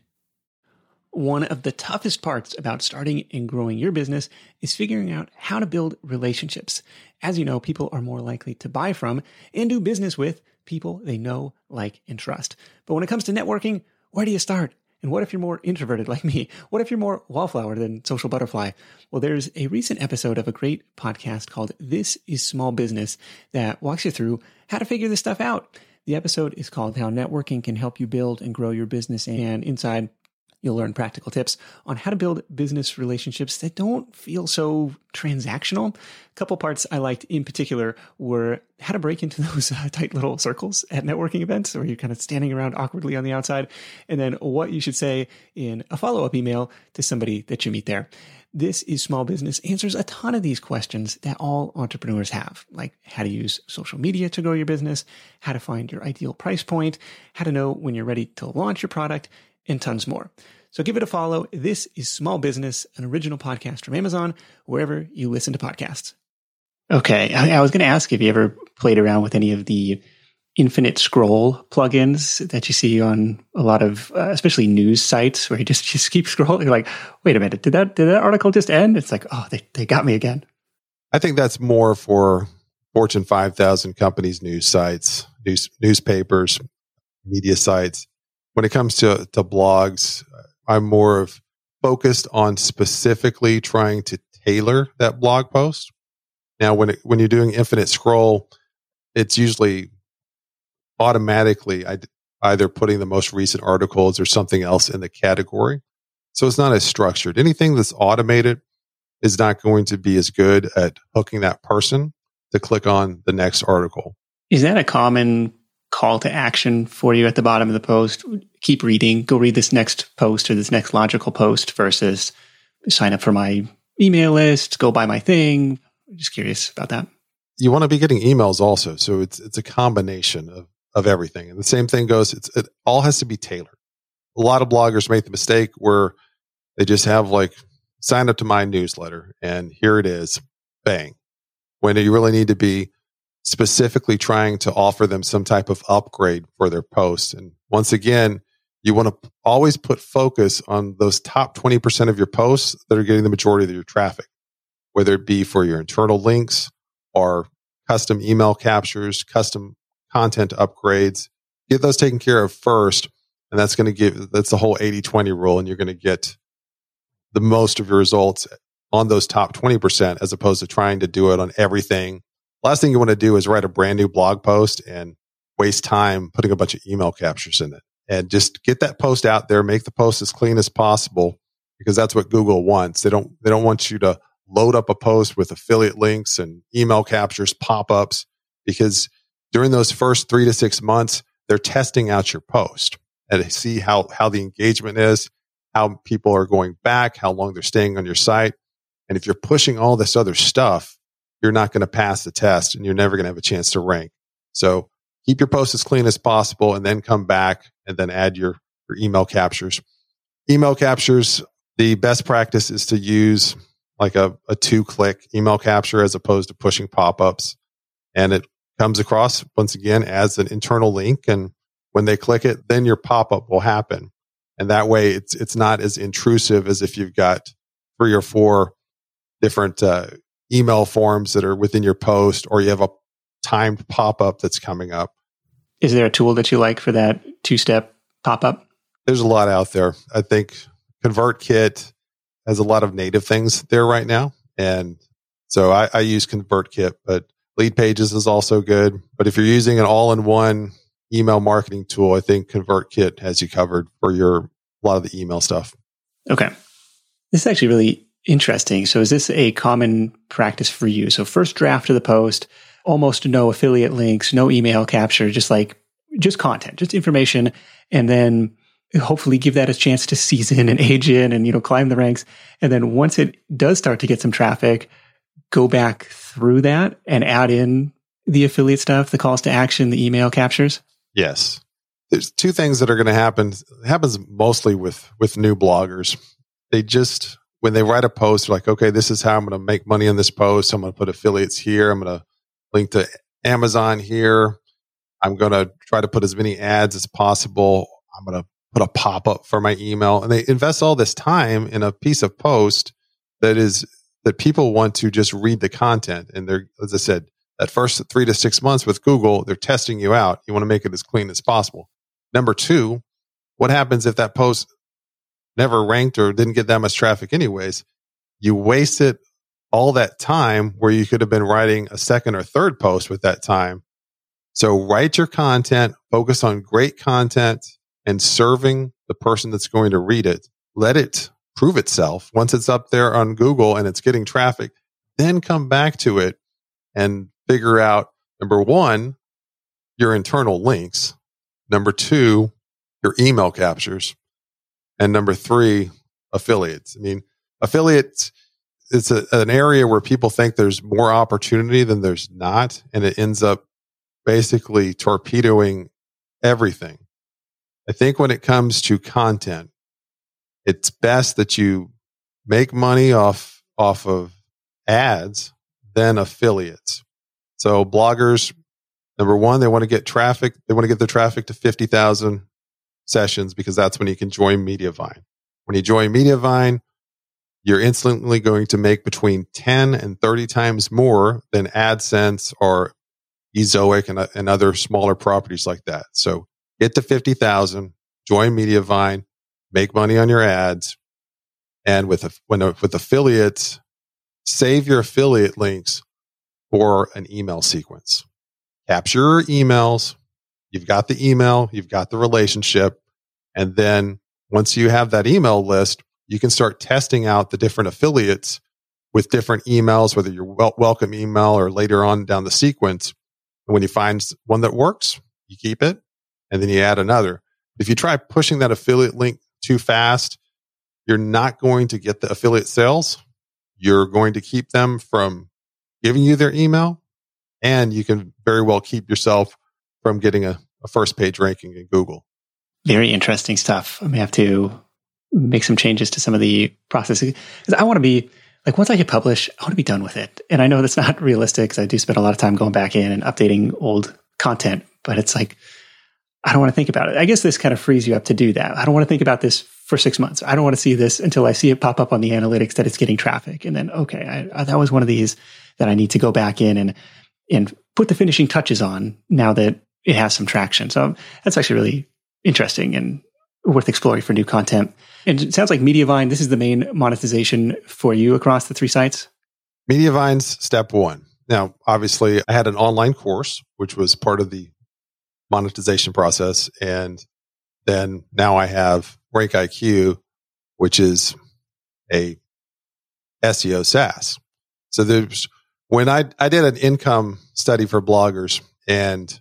One of the toughest parts about starting and growing your business is figuring out how to build relationships. As you know, people are more likely to buy from and do business with people they know, like, and trust. But when it comes to networking, where do you start? And what if you're more introverted like me? What if you're more wallflower than social butterfly? Well, there's a recent episode of a great podcast called This is Small Business that walks you through how to figure this stuff out. The episode is called How Networking Can Help You Build and Grow Your Business. And inside, You'll learn practical tips on how to build business relationships that don't feel so transactional. A couple parts I liked in particular were how to break into *laughs* those uh, tight little circles at networking events where you're kind of standing around awkwardly on the outside, and then what you should say in a follow up email to somebody that you meet there. This is Small Business answers a ton of these questions that all entrepreneurs have, like how to use social media to grow your business, how to find your ideal price point, how to know when you're ready to launch your product, and tons more. So give it a follow. This is Small Business, an original podcast from Amazon, wherever you listen to podcasts. Okay. I, I was going to ask if you ever played around with any of the infinite scroll plugins that you see on a lot of, uh, especially news sites where you just, *laughs* just keep scrolling. You're like, wait a minute, did that, did that article just end? It's like, oh, they, they got me again. I think that's more for Fortune 5000 companies, news sites, news, newspapers, media sites when it comes to, to blogs, I'm more of focused on specifically trying to tailor that blog post. Now, when it, when you're doing infinite scroll, it's usually automatically either putting the most recent articles or something else in the category. So it's not as structured. Anything that's automated is not going to be as good at hooking that person to click on the next article. Is that a common call to action for you at the bottom of the post. Keep reading. Go read this next post or this next logical post versus sign up for my email list, go buy my thing. Just curious about that. You want to be getting emails also. So it's it's a combination of, of everything. And the same thing goes, it's it all has to be tailored. A lot of bloggers make the mistake where they just have like sign up to my newsletter and here it is, bang. When do you really need to be specifically trying to offer them some type of upgrade for their post. And once again, you want to always put focus on those top 20% of your posts that are getting the majority of your traffic, whether it be for your internal links or custom email captures, custom content upgrades. Get those taken care of first. And that's going to give, that's the whole 80 20 rule. And you're going to get the most of your results on those top 20% as opposed to trying to do it on everything last thing you want to do is write a brand new blog post and waste time putting a bunch of email captures in it. And just get that post out there make the post as clean as possible because that's what google wants. They don't they don't want you to load up a post with affiliate links and email captures pop-ups because during those first three to six months they're testing out your post and see how how the engagement is how people are going back how long they're staying on your site. And if you're pushing all this other stuff you're not going to pass the test and you're never going to have a chance to rank. So keep your post as clean as possible and then come back and then add your, your email captures. Email captures, the best practice is to use like a, a two click email capture as opposed to pushing pop ups. And it comes across once again as an internal link. And when they click it, then your pop up will happen. And that way it's, it's not as intrusive as if you've got three or four different uh, email forms that are within your post or you have a timed pop up that's coming up. Is there a tool that you like for that two step pop up? There's a lot out there. I think ConvertKit has a lot of native things there right now. And so I, I use ConvertKit, but Leadpages is also good. But if you're using an all in one email marketing tool, I think ConvertKit has you covered for your a lot of the email stuff. Okay. This is actually really Interesting. So is this a common practice for you? So first draft of the post, almost no affiliate links, no email capture, just like just content, just information, and then hopefully give that a chance to season and age in and you know climb the ranks. And then once it does start to get some traffic, go back through that and add in the affiliate stuff, the calls to action, the email captures. Yes. There's two things that are going to happen. It happens mostly with with new bloggers. They just when they write a post, they're like, okay, this is how I'm going to make money on this post. I'm going to put affiliates here. I'm going to link to Amazon here. I'm going to try to put as many ads as possible. I'm going to put a pop up for my email and they invest all this time in a piece of post that is that people want to just read the content. And they're, as I said, that first three to six months with Google, they're testing you out. You want to make it as clean as possible. Number two, what happens if that post never ranked or didn't get that much traffic anyways. You wasted all that time where you could have been writing a second or third post with that time. So write your content, focus on great content and serving the person that's going to read it. Let it prove itself. Once it's up there on Google and it's getting traffic, then come back to it and figure out number one, your internal links. Number two, your email captures. And number three, affiliates. I mean, affiliates, it's a, an area where people think there's more opportunity than there's not. And it ends up basically torpedoing everything. I think when it comes to content, it's best that you make money off, off of ads than affiliates. So bloggers, number one, they want to get traffic. They want to get the traffic to 50,000 sessions because that's when you can join Mediavine. When you join Mediavine, you're instantly going to make between 10 and 30 times more than AdSense or Ezoic and, uh, and other smaller properties like that. So get to 50,000, join Mediavine, make money on your ads. And with, when, with affiliates, save your affiliate links for an email sequence. Capture your emails. You've got the email, you've got the relationship. And then once you have that email list, you can start testing out the different affiliates with different emails, whether your wel- welcome email or later on down the sequence. And when you find one that works, you keep it and then you add another. If you try pushing that affiliate link too fast, you're not going to get the affiliate sales. You're going to keep them from giving you their email and you can very well keep yourself from getting a, a first page ranking in Google. Very interesting stuff. I may have to make some changes to some of the processes because I want to be like once I hit publish, I want to be done with it. And I know that's not *laughs* realistic because I do spend a lot of time going back in and updating old content, but it's like I don't want to think about it. I guess this kind of frees you up to do that. I don't want to think about this for six months. I don't want to see this until I see it pop up on the analytics that it's getting traffic. And then, okay, I, I, that was one of these that I need to go back in and, and put the finishing touches on now that it has some traction. So that's actually really interesting and worth exploring for new content. And it sounds like Mediavine, this is the main monetization for you across the three sites. Mediavine's step one. Now, obviously, I had an online course, which was part of the monetization process. And then now I have RankIQ, which is a SEO SaaS. So there's when I, I did an income study for bloggers and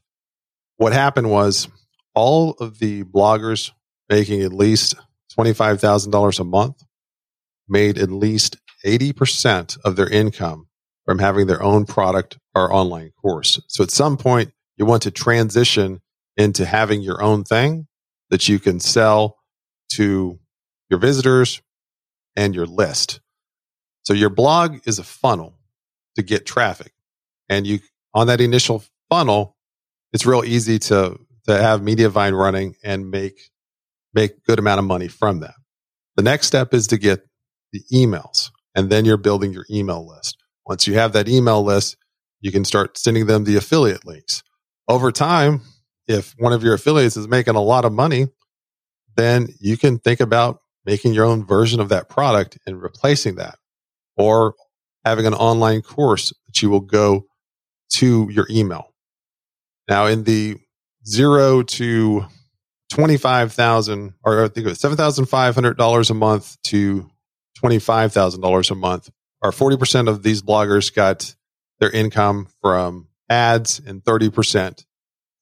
what happened was all of the bloggers making at least $25,000 a month made at least 80% of their income from having their own product or online course. So at some point, you want to transition into having your own thing that you can sell to your visitors and your list. So your blog is a funnel to get traffic. And you, on that initial funnel, it's real easy to, to have Mediavine running and make, make good amount of money from that. The next step is to get the emails and then you're building your email list. Once you have that email list, you can start sending them the affiliate links. Over time, if one of your affiliates is making a lot of money, then you can think about making your own version of that product and replacing that or having an online course that you will go to your email. Now in the zero to 25,000 or I think it was $7,500 a month to $25,000 a month or 40% of these bloggers got their income from ads and 30%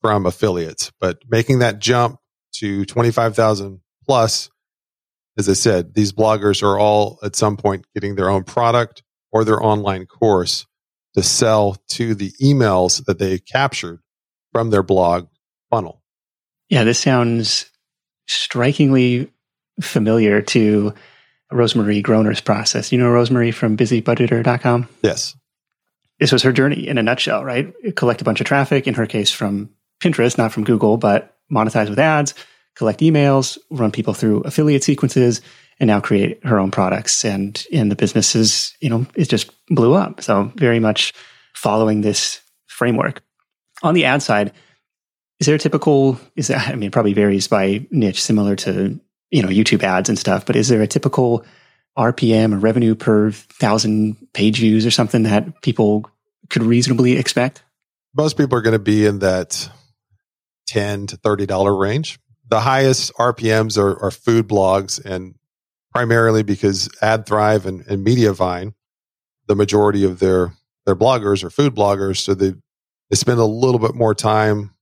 from affiliates. But making that jump to 25,000 plus, as I said, these bloggers are all at some point getting their own product or their online course to sell to the emails that they captured from their blog funnel. Yeah, this sounds strikingly familiar to Rosemary Groner's process. You know Rosemary from busybudgeter.com? Yes. This was her journey in a nutshell, right? Collect a bunch of traffic, in her case from Pinterest, not from Google, but monetize with ads, collect emails, run people through affiliate sequences, and now create her own products. And and the businesses, you know, it just blew up. So very much following this framework. On the ad side, is there a typical, is *laughs* I mean, probably varies by niche, similar to, you know, YouTube ads and stuff, but is there a typical RPM or revenue per thousand page views or something that people could reasonably expect? Most people are going to be in that 10 to $30 range. the highest RPMs are, are food blogs, and primarily because AdThrive and, and Mediavine, the majority of their their bloggers are food bloggers, so they they spend a little bit more time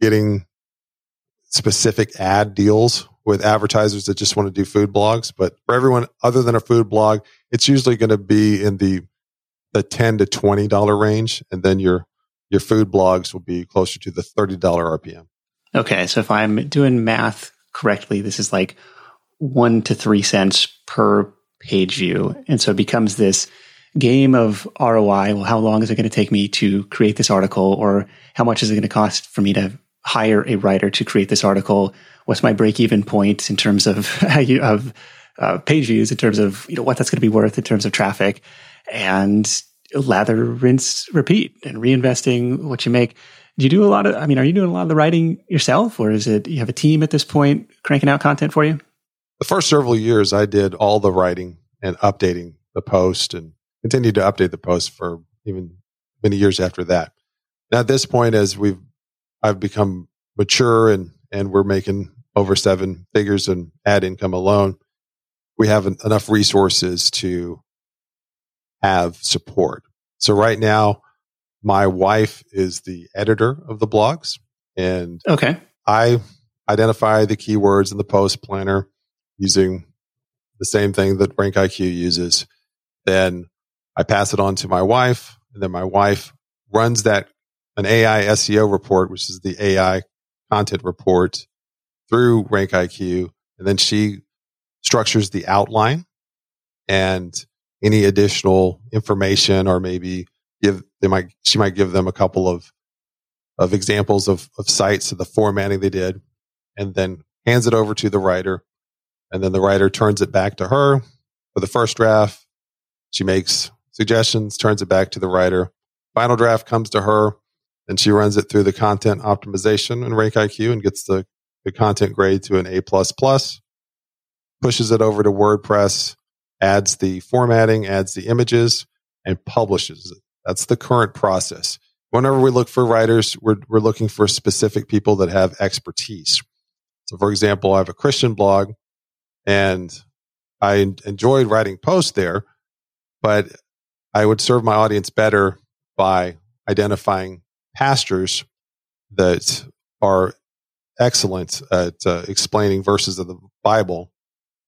getting specific ad deals with advertisers that just want to do food blogs. But for everyone other than a food blog, it's usually going to be in the the ten to twenty dollar range, and then your your food blogs will be closer to the thirty dollar RPM. Okay, so if I'm doing math correctly, this is like one to three cents per page view, and so it becomes this game of ROI. Well, how long is it going to take me to create this article, or how much is it going to cost for me to hire a writer to create this article? What's my break even point in terms of *laughs* of uh, page views, in terms of you know what that's going to be worth in terms of traffic, and lather, rinse, repeat, and reinvesting what you make. Do you do a lot of? I mean, are you doing a lot of the writing yourself, or is it you have a team at this point cranking out content for you? The first several years, I did all the writing and updating the post, and continued to update the post for even many years after that. Now, at this point, as we've I've become mature and and we're making over seven figures in ad income alone, we have enough resources to have support. So right now, my wife is the editor of the blogs, and okay, I identify the keywords in the post planner using the same thing that RankIQ uses. Then I pass it on to my wife, and then my wife runs that an AI SEO report, which is the AI content report through RankIQ, and then she structures the outline and any additional information or maybe give they might she might give them a couple of of examples of, of sites of the formatting they did and then hands it over to the writer. And then the writer turns it back to her for the first draft. She makes suggestions turns it back to the writer. Final draft comes to her and she runs it through the content optimization in RankIQ and gets the, the content grade to an A plus plus pushes it over to WordPress adds the formatting, adds the images, and publishes it. That's the current process. Whenever we look for writers, we're, we're looking for specific people that have expertise. So, for example, I have a Christian blog and I enjoyed writing posts there, but I would serve my audience better by identifying pastors that are excellent at uh, explaining verses of the Bible.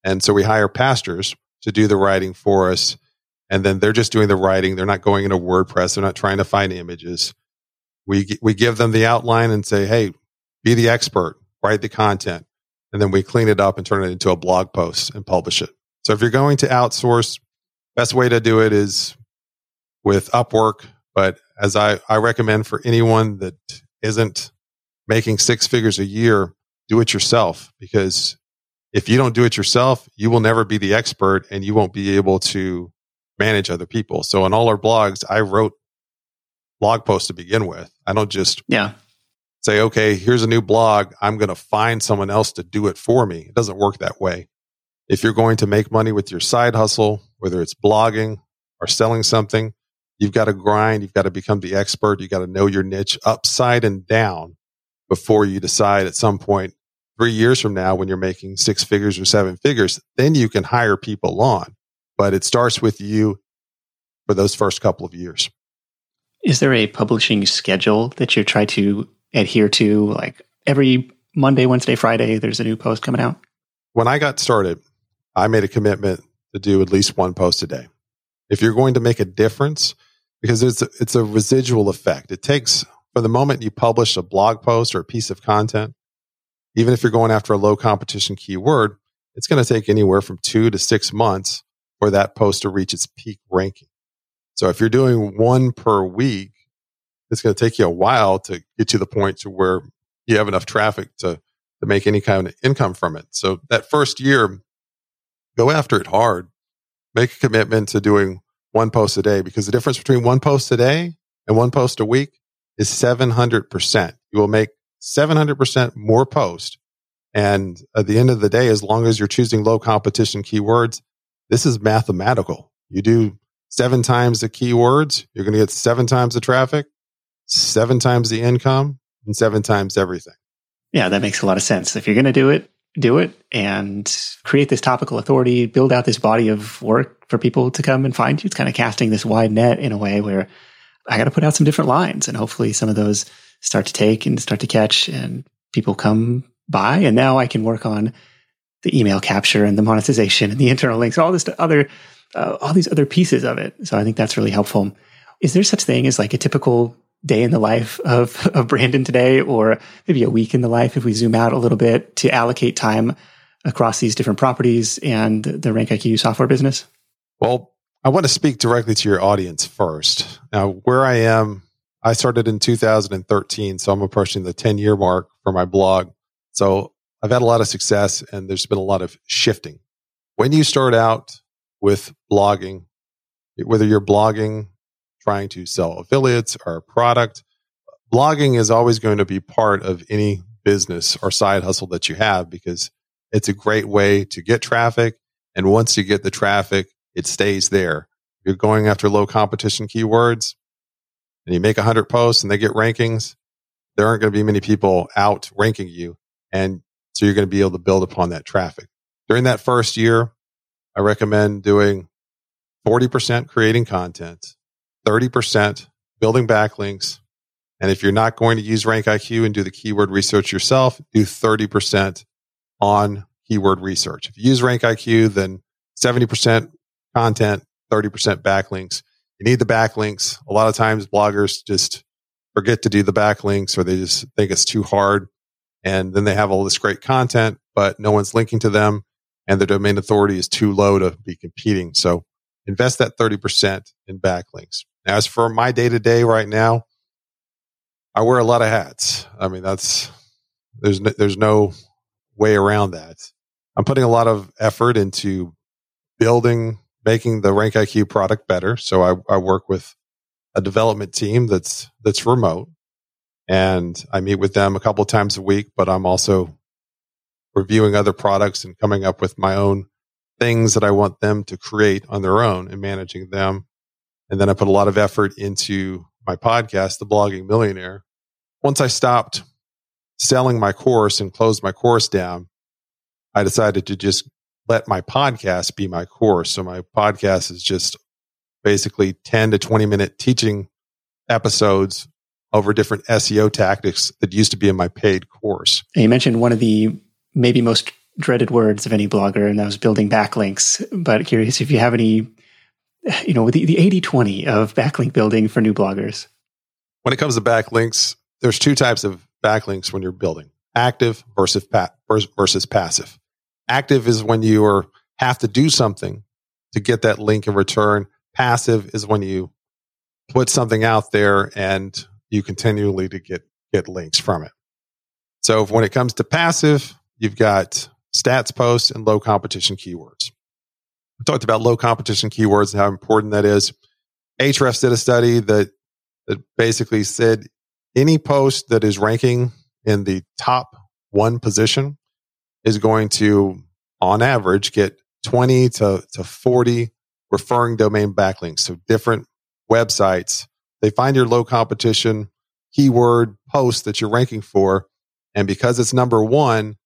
And so we hire pastors to do the writing for us. And then they're just doing the writing. They're not going into WordPress. They're not trying to find images. We, we give them the outline and say, Hey, be the expert, write the content. And then we clean it up and turn it into a blog post and publish it. So if you're going to outsource, best way to do it is with Upwork. But as I, I recommend for anyone that isn't making six figures a year, do it yourself because if you don't do it yourself, you will never be the expert and you won't be able to manage other people. So in all our blogs, I wrote blog posts to begin with. I don't just yeah. say, okay, here's a new blog. I'm going to find someone else to do it for me. It doesn't work that way. If you're going to make money with your side hustle, whether it's blogging or selling something, you've got to grind. You've got to become the expert. You got to know your niche upside and down before you decide at some point three years from now, when you're making six figures or seven figures, then you can hire people on. But it starts with you for those first couple of years. Is there a publishing schedule that you try to adhere to? Like every Monday, Wednesday, Friday, there's a new post coming out? When I got started, I made a commitment to do at least one post a day. If you're going to make a difference, because it's a, it's a residual effect. It takes from the moment you publish a blog post or a piece of content even if you're going after a low competition keyword, it's going to take anywhere from two to six months for that post to reach its peak ranking. So if you're doing one per week, it's going to take you a while to get to the point to where you have enough traffic to, to make any kind of income from it. So that first year, go after it hard. Make a commitment to doing one post a day because the difference between one post a day and one post a week is 700%. You will make 700% more posts. And at the end of the day, as long as you're choosing low competition keywords, this is mathematical. You do seven times the keywords, you're going to get seven times the traffic, seven times the income, and seven times everything. Yeah, that makes a lot of sense. If you're going to do it, do it and create this topical authority, build out this body of work for people to come and find you. It's kind of casting this wide net in a way where I got to put out some different lines and hopefully some of those start to take and start to catch and people come by. And now I can work on the email capture and the monetization and the internal links, all this other, uh, all these other pieces of it. So I think that's really helpful. Is there such thing as like a typical day in the life of, *laughs* of Brandon today, or maybe a week in the life if we zoom out a little bit to allocate time across these different properties and the RankIQ software business? Well, I want to speak directly to your audience first. Now, where I am, I started in 2013, so I'm approaching the 10 year mark for my blog. So I've had a lot of success and there's been a lot of shifting. When you start out with blogging, whether you're blogging trying to sell affiliates or a product, blogging is always going to be part of any business or side hustle that you have because it's a great way to get traffic. And once you get the traffic, it stays there. You're going after low competition keywords and you make 100 posts and they get rankings, there aren't going to be many people out ranking you. And so you're going to be able to build upon that traffic. During that first year, I recommend doing 40% creating content, 30% building backlinks. And if you're not going to use RankIQ and do the keyword research yourself, do 30% on keyword research. If you use RankIQ, then 70% content, 30% backlinks. You need the backlinks. A lot of times bloggers just forget to do the backlinks or they just think it's too hard. And then they have all this great content, but no one's linking to them and the domain authority is too low to be competing. So invest that 30% in backlinks. As for my day to day right now, I wear a lot of hats. I mean, that's, there's, no, there's no way around that. I'm putting a lot of effort into building, making the RankIQ product better. So I, I work with a development team that's, that's remote and I meet with them a couple times a week, but I'm also reviewing other products and coming up with my own things that I want them to create on their own and managing them. And then I put a lot of effort into my podcast, The Blogging Millionaire. Once I stopped selling my course and closed my course down, I decided to just let my podcast be my course. So my podcast is just basically 10 to 20 minute teaching episodes over different SEO tactics that used to be in my paid course. And you mentioned one of the maybe most dreaded words of any blogger, and that was building backlinks. But curious if you have any, you know, the, the 80 20 of backlink building for new bloggers. When it comes to backlinks, there's two types of backlinks when you're building active versus, pa- versus passive. Active is when you are, have to do something to get that link in return. Passive is when you put something out there and you continually to get get links from it. So when it comes to passive, you've got stats posts and low competition keywords. We talked about low competition keywords and how important that is. Ahrefs did a study that that basically said any post that is ranking in the top one position is going to, on average, get 20 to, to 40 referring domain backlinks. So different websites they find your low competition keyword post that you're ranking for. And because it's number one,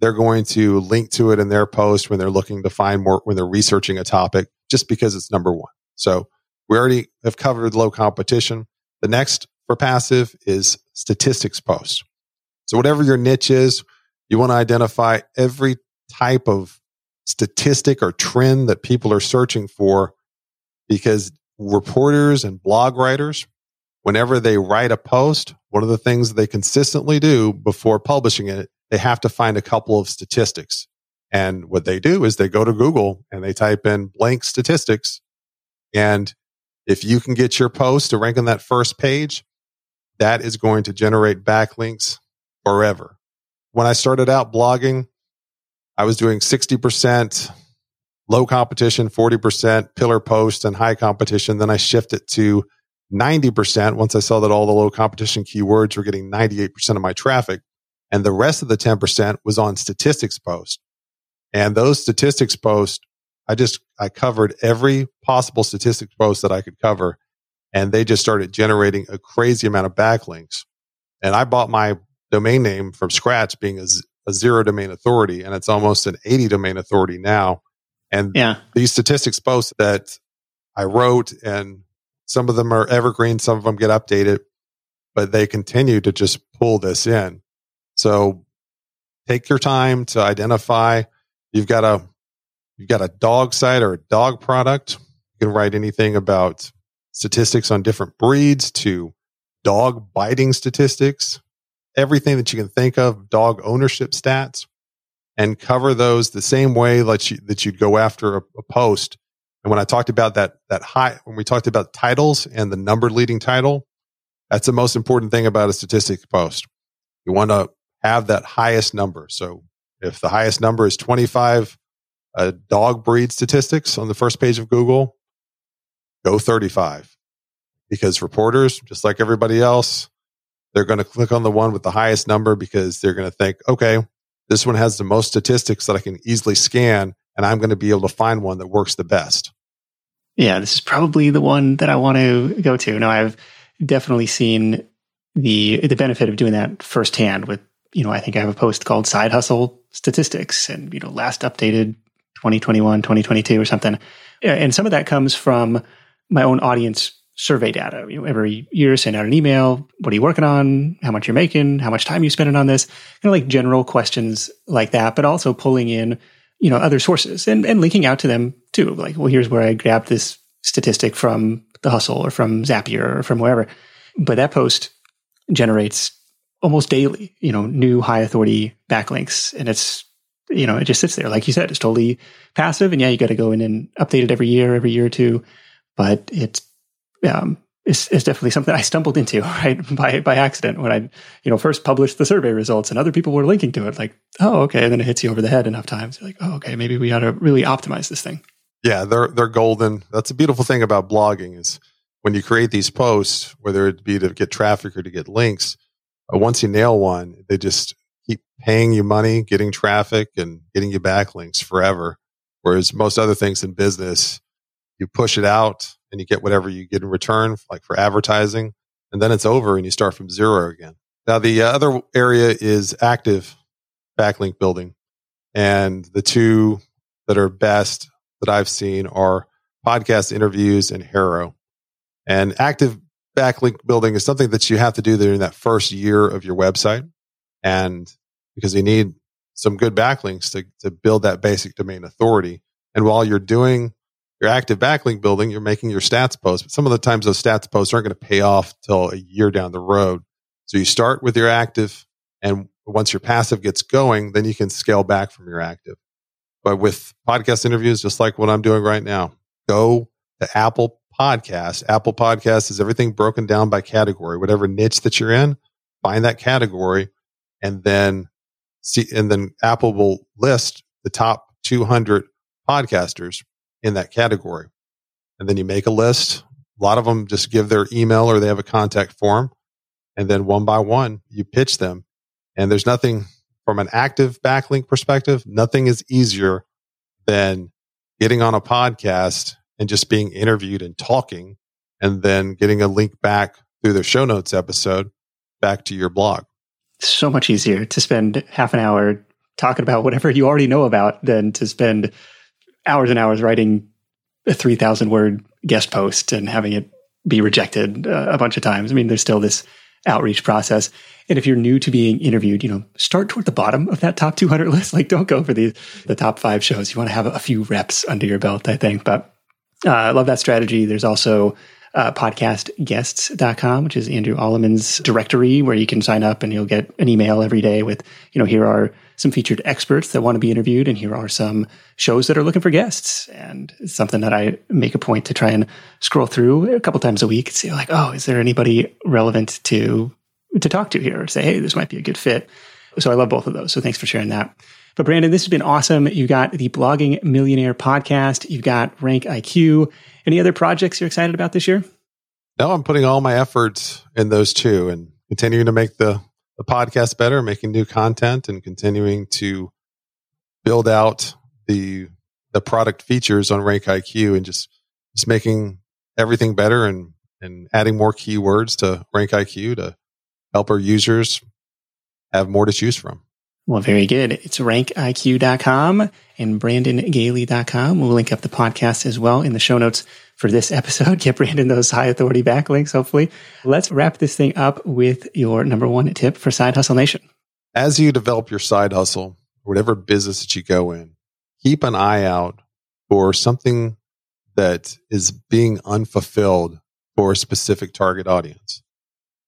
they're going to link to it in their post when they're looking to find more, when they're researching a topic, just because it's number one. So we already have covered low competition. The next for passive is statistics post. So whatever your niche is, you want to identify every type of statistic or trend that people are searching for because reporters and blog writers, whenever they write a post, one of the things they consistently do before publishing it, they have to find a couple of statistics. And what they do is they go to Google and they type in blank statistics. And if you can get your post to rank on that first page, that is going to generate backlinks forever. When I started out blogging, I was doing 60% low competition, 40% pillar post and high competition. Then I shifted to 90% once I saw that all the low competition keywords were getting 98% of my traffic. And the rest of the 10% was on statistics post. And those statistics posts, I just, I covered every possible statistics post that I could cover. And they just started generating a crazy amount of backlinks. And I bought my domain name from scratch being a, a zero domain authority, and it's almost an 80 domain authority now. And yeah. these statistics posts that I wrote, and some of them are evergreen, some of them get updated, but they continue to just pull this in. So take your time to identify. You've got a you've got a dog site or a dog product. You can write anything about statistics on different breeds to dog biting statistics, everything that you can think of, dog ownership stats, and cover those the same way that you that you'd go after a, a post. And when I talked about that that high when we talked about titles and the number leading title, that's the most important thing about a statistic post. You want to have that highest number. So if the highest number is 25 uh, dog breed statistics on the first page of Google, go 35 because reporters, just like everybody else, they're going to click on the one with the highest number because they're going to think, okay, this one has the most statistics that I can easily scan, and I'm going to be able to find one that works the best. Yeah, this is probably the one that I want to go to. Now, I've definitely seen the the benefit of doing that firsthand with you know, I think I have a post called Side Hustle Statistics and, you know, last updated 2021, 2022 or something. And some of that comes from my own audience survey data. You know, every year send out an email. What are you working on? How much you're making? How much time you spending on this? Kind of like general questions like that, but also pulling in, you know, other sources and, and linking out to them too. Like, well, here's where I grabbed this statistic from the hustle or from Zapier or from wherever. But that post generates almost daily, you know, new high authority backlinks. And it's, you know, it just sits there. Like you said, it's totally passive. And yeah, you got to go in and update it every year, every year or two. But it's, um, it's, it's definitely something I stumbled into, *laughs* right? By, by accident when I, you know, first published the survey results and other people were linking to it. Like, oh, okay. And then it hits you over the head enough times. You're like, oh, okay, maybe we ought to really optimize this thing. Yeah. They're, they're golden. That's a beautiful thing about blogging is when you create these posts, whether it be to get traffic or to get links, uh, once you nail one, they just keep paying you money, getting traffic and getting you backlinks forever. Whereas most other things in business, you push it out and you get whatever you get in return, like for advertising, and then it's over and you start from zero again. Now, the uh, other area is active backlink building. And the two that are best that I've seen are podcast interviews and HARO. And active backlink building is something that you have to do during that first year of your website. And because you need some good backlinks to, to build that basic domain authority. And while you're doing your active backlink building, you're making your stats posts, but some of the times those stats posts aren't going to pay off till a year down the road. So you start with your active and once your passive gets going, then you can scale back from your active. But with podcast interviews, just like what I'm doing right now, go to Apple podcast. Apple Podcast is everything broken down by category, whatever niche that you're in, find that category and then see, and then Apple will list the top 200 podcasters in that category. And then you make a list. A lot of them just give their email or they have a contact form. And then one by one, you pitch them. And there's nothing from an active backlink perspective, nothing is easier than getting on a podcast and just being interviewed and talking and then getting a link back through the show notes episode back to your blog. So much easier to spend half an hour talking about whatever you already know about than to spend hours and hours writing a 3000 word guest post and having it be rejected uh, a bunch of times. I mean, there's still this outreach process. And if you're new to being interviewed, you know, start toward the bottom of that top 200 *laughs* list. Like, don't go for the the top five shows. You want to have a few reps under your belt, I think. But uh, I love that strategy. There's also uh, podcastguests.com, which is Andrew Allemann's directory where you can sign up and you'll get an email every day with, you know, here are some featured experts that want to be interviewed and here are some shows that are looking for guests. And it's something that I make a point to try and scroll through a couple times a week and see like, oh, is there anybody relevant to, to talk to here or say, hey, this might be a good fit. So I love both of those. So thanks for sharing that. But Brandon, this has been awesome. You've got the Blogging Millionaire podcast. You've got RankIQ. Any other projects you're excited about this year? No, I'm putting all my efforts in those two and continuing to make the, the podcast better, making new content and continuing to build out the the product features on RankIQ and just just making everything better and and adding more keywords to RankIQ to help our users have more to choose from. Well, very good. It's rankiq.com and brandongaille.com. We'll link up the podcast as well in the show notes for this episode. *laughs* Get Brandon those high authority backlinks, hopefully. Let's wrap this thing up with your number one tip for Side Hustle Nation. As you develop your side hustle, whatever business that you go in, keep an eye out for something that is being unfulfilled for a specific target audience.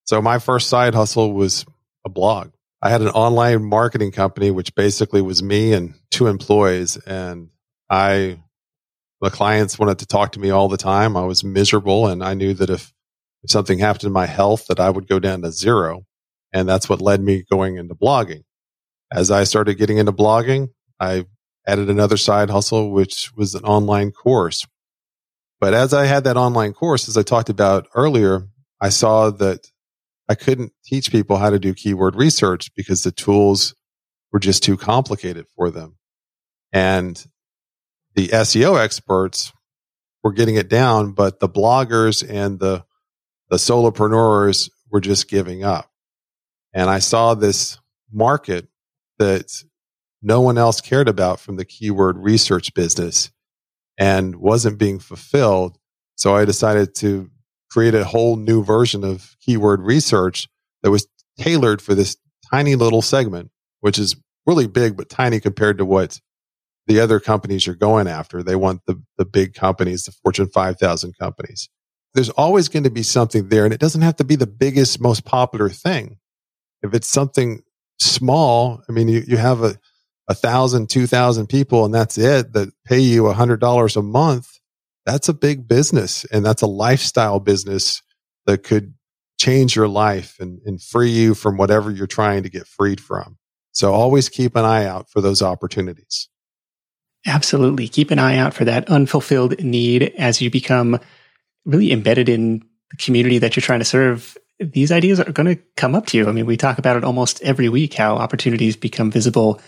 So my first side hustle was a blog. I had an online marketing company, which basically was me and two employees. And I, the clients wanted to talk to me all the time. I was miserable. And I knew that if, if something happened to my health, that I would go down to zero. And that's what led me going into blogging. As I started getting into blogging, I added another side hustle, which was an online course. But as I had that online course, as I talked about earlier, I saw that I couldn't teach people how to do keyword research because the tools were just too complicated for them. And the SEO experts were getting it down, but the bloggers and the, the solopreneurs were just giving up. And I saw this market that no one else cared about from the keyword research business and wasn't being fulfilled. So I decided to create a whole new version of keyword research that was tailored for this tiny little segment, which is really big, but tiny compared to what the other companies you're going after. They want the, the big companies, the Fortune 5000 companies. There's always going to be something there, and it doesn't have to be the biggest, most popular thing. If it's something small, I mean, you, you have a, a thousand, two thousand people, and that's it that pay you a hundred dollars a month that's a big business and that's a lifestyle business that could change your life and, and free you from whatever you're trying to get freed from. So always keep an eye out for those opportunities. Absolutely. Keep an eye out for that unfulfilled need as you become really embedded in the community that you're trying to serve. These ideas are going to come up to you. I mean, we talk about it almost every week how opportunities become visible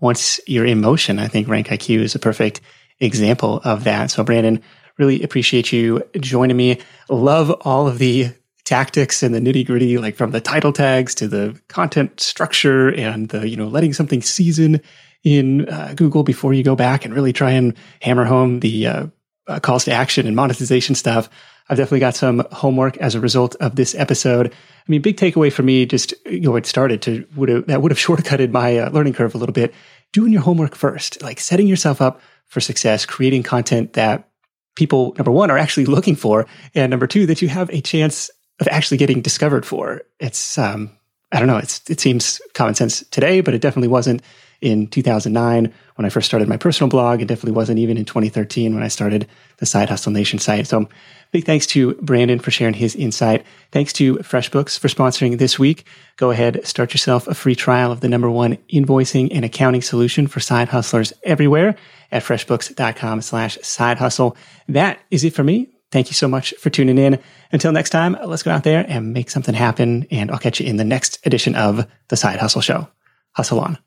once you're in motion. I think RankIQ is a perfect example of that. So, Brandon, Really appreciate you joining me. Love all of the tactics and the nitty gritty, like from the title tags to the content structure and the, you know, letting something season in uh, Google before you go back and really try and hammer home the uh, uh, calls to action and monetization stuff. I've definitely got some homework as a result of this episode. I mean, big takeaway for me, just you know, it started to would have, that would have *laughs* shortcutted my uh, learning curve a little bit. Doing your homework first, like setting yourself up for success, creating content that people, number one, are actually looking for, and number two, that you have a chance of actually getting discovered for. It's, um, I don't know, it's, it seems common sense today, but it definitely wasn't in 2009 when I first started my personal blog. It definitely wasn't even in 2013 when I started the Side Hustle Nation site. So big thanks to Brandon for sharing his insight. Thanks to FreshBooks for sponsoring this week. Go ahead, start yourself a free trial of the number one invoicing and accounting solution for side hustlers everywhere at freshbooks.com slash side hustle. That is it for me. Thank you so much for tuning in. Until next time, let's go out there and make something happen. And I'll catch you in the next edition of the Side Hustle Show. Hustle on.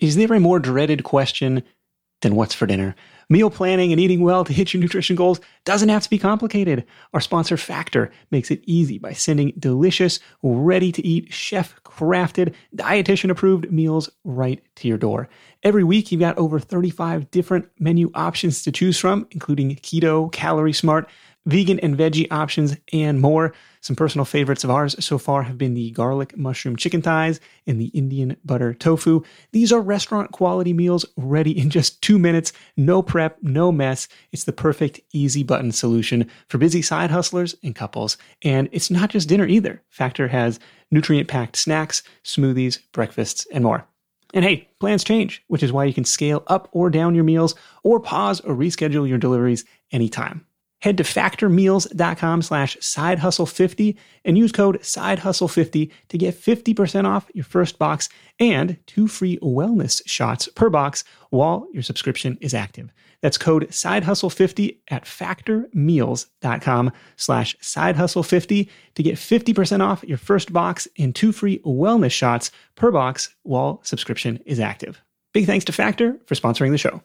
Is there a more dreaded question than what's for dinner? Meal planning and eating well to hit your nutrition goals doesn't have to be complicated. Our sponsor Factor makes it easy by sending delicious, ready to eat, chef crafted, dietitian approved meals right to your door. Every week, you've got over 35 different menu options to choose from, including keto, calorie smart, vegan and veggie options, and more. Some personal favorites of ours so far have been the garlic mushroom chicken thighs and the Indian butter tofu. These are restaurant quality meals ready in just two minutes. No prep, no mess. It's the perfect easy button solution for busy side hustlers and couples. And it's not just dinner either. Factor has nutrient packed snacks, smoothies, breakfasts, and more. And hey, plans change, which is why you can scale up or down your meals or pause or reschedule your deliveries anytime. Head to factormeals.com slash sidehustle50 and use code sidehustle50 to get 50% off your first box and two free wellness shots per box while your subscription is active. That's code sidehustle50 at factormeals.com slash sidehustle50 to get 50% off your first box and two free wellness shots per box while subscription is active. Big thanks to Factor for sponsoring the show.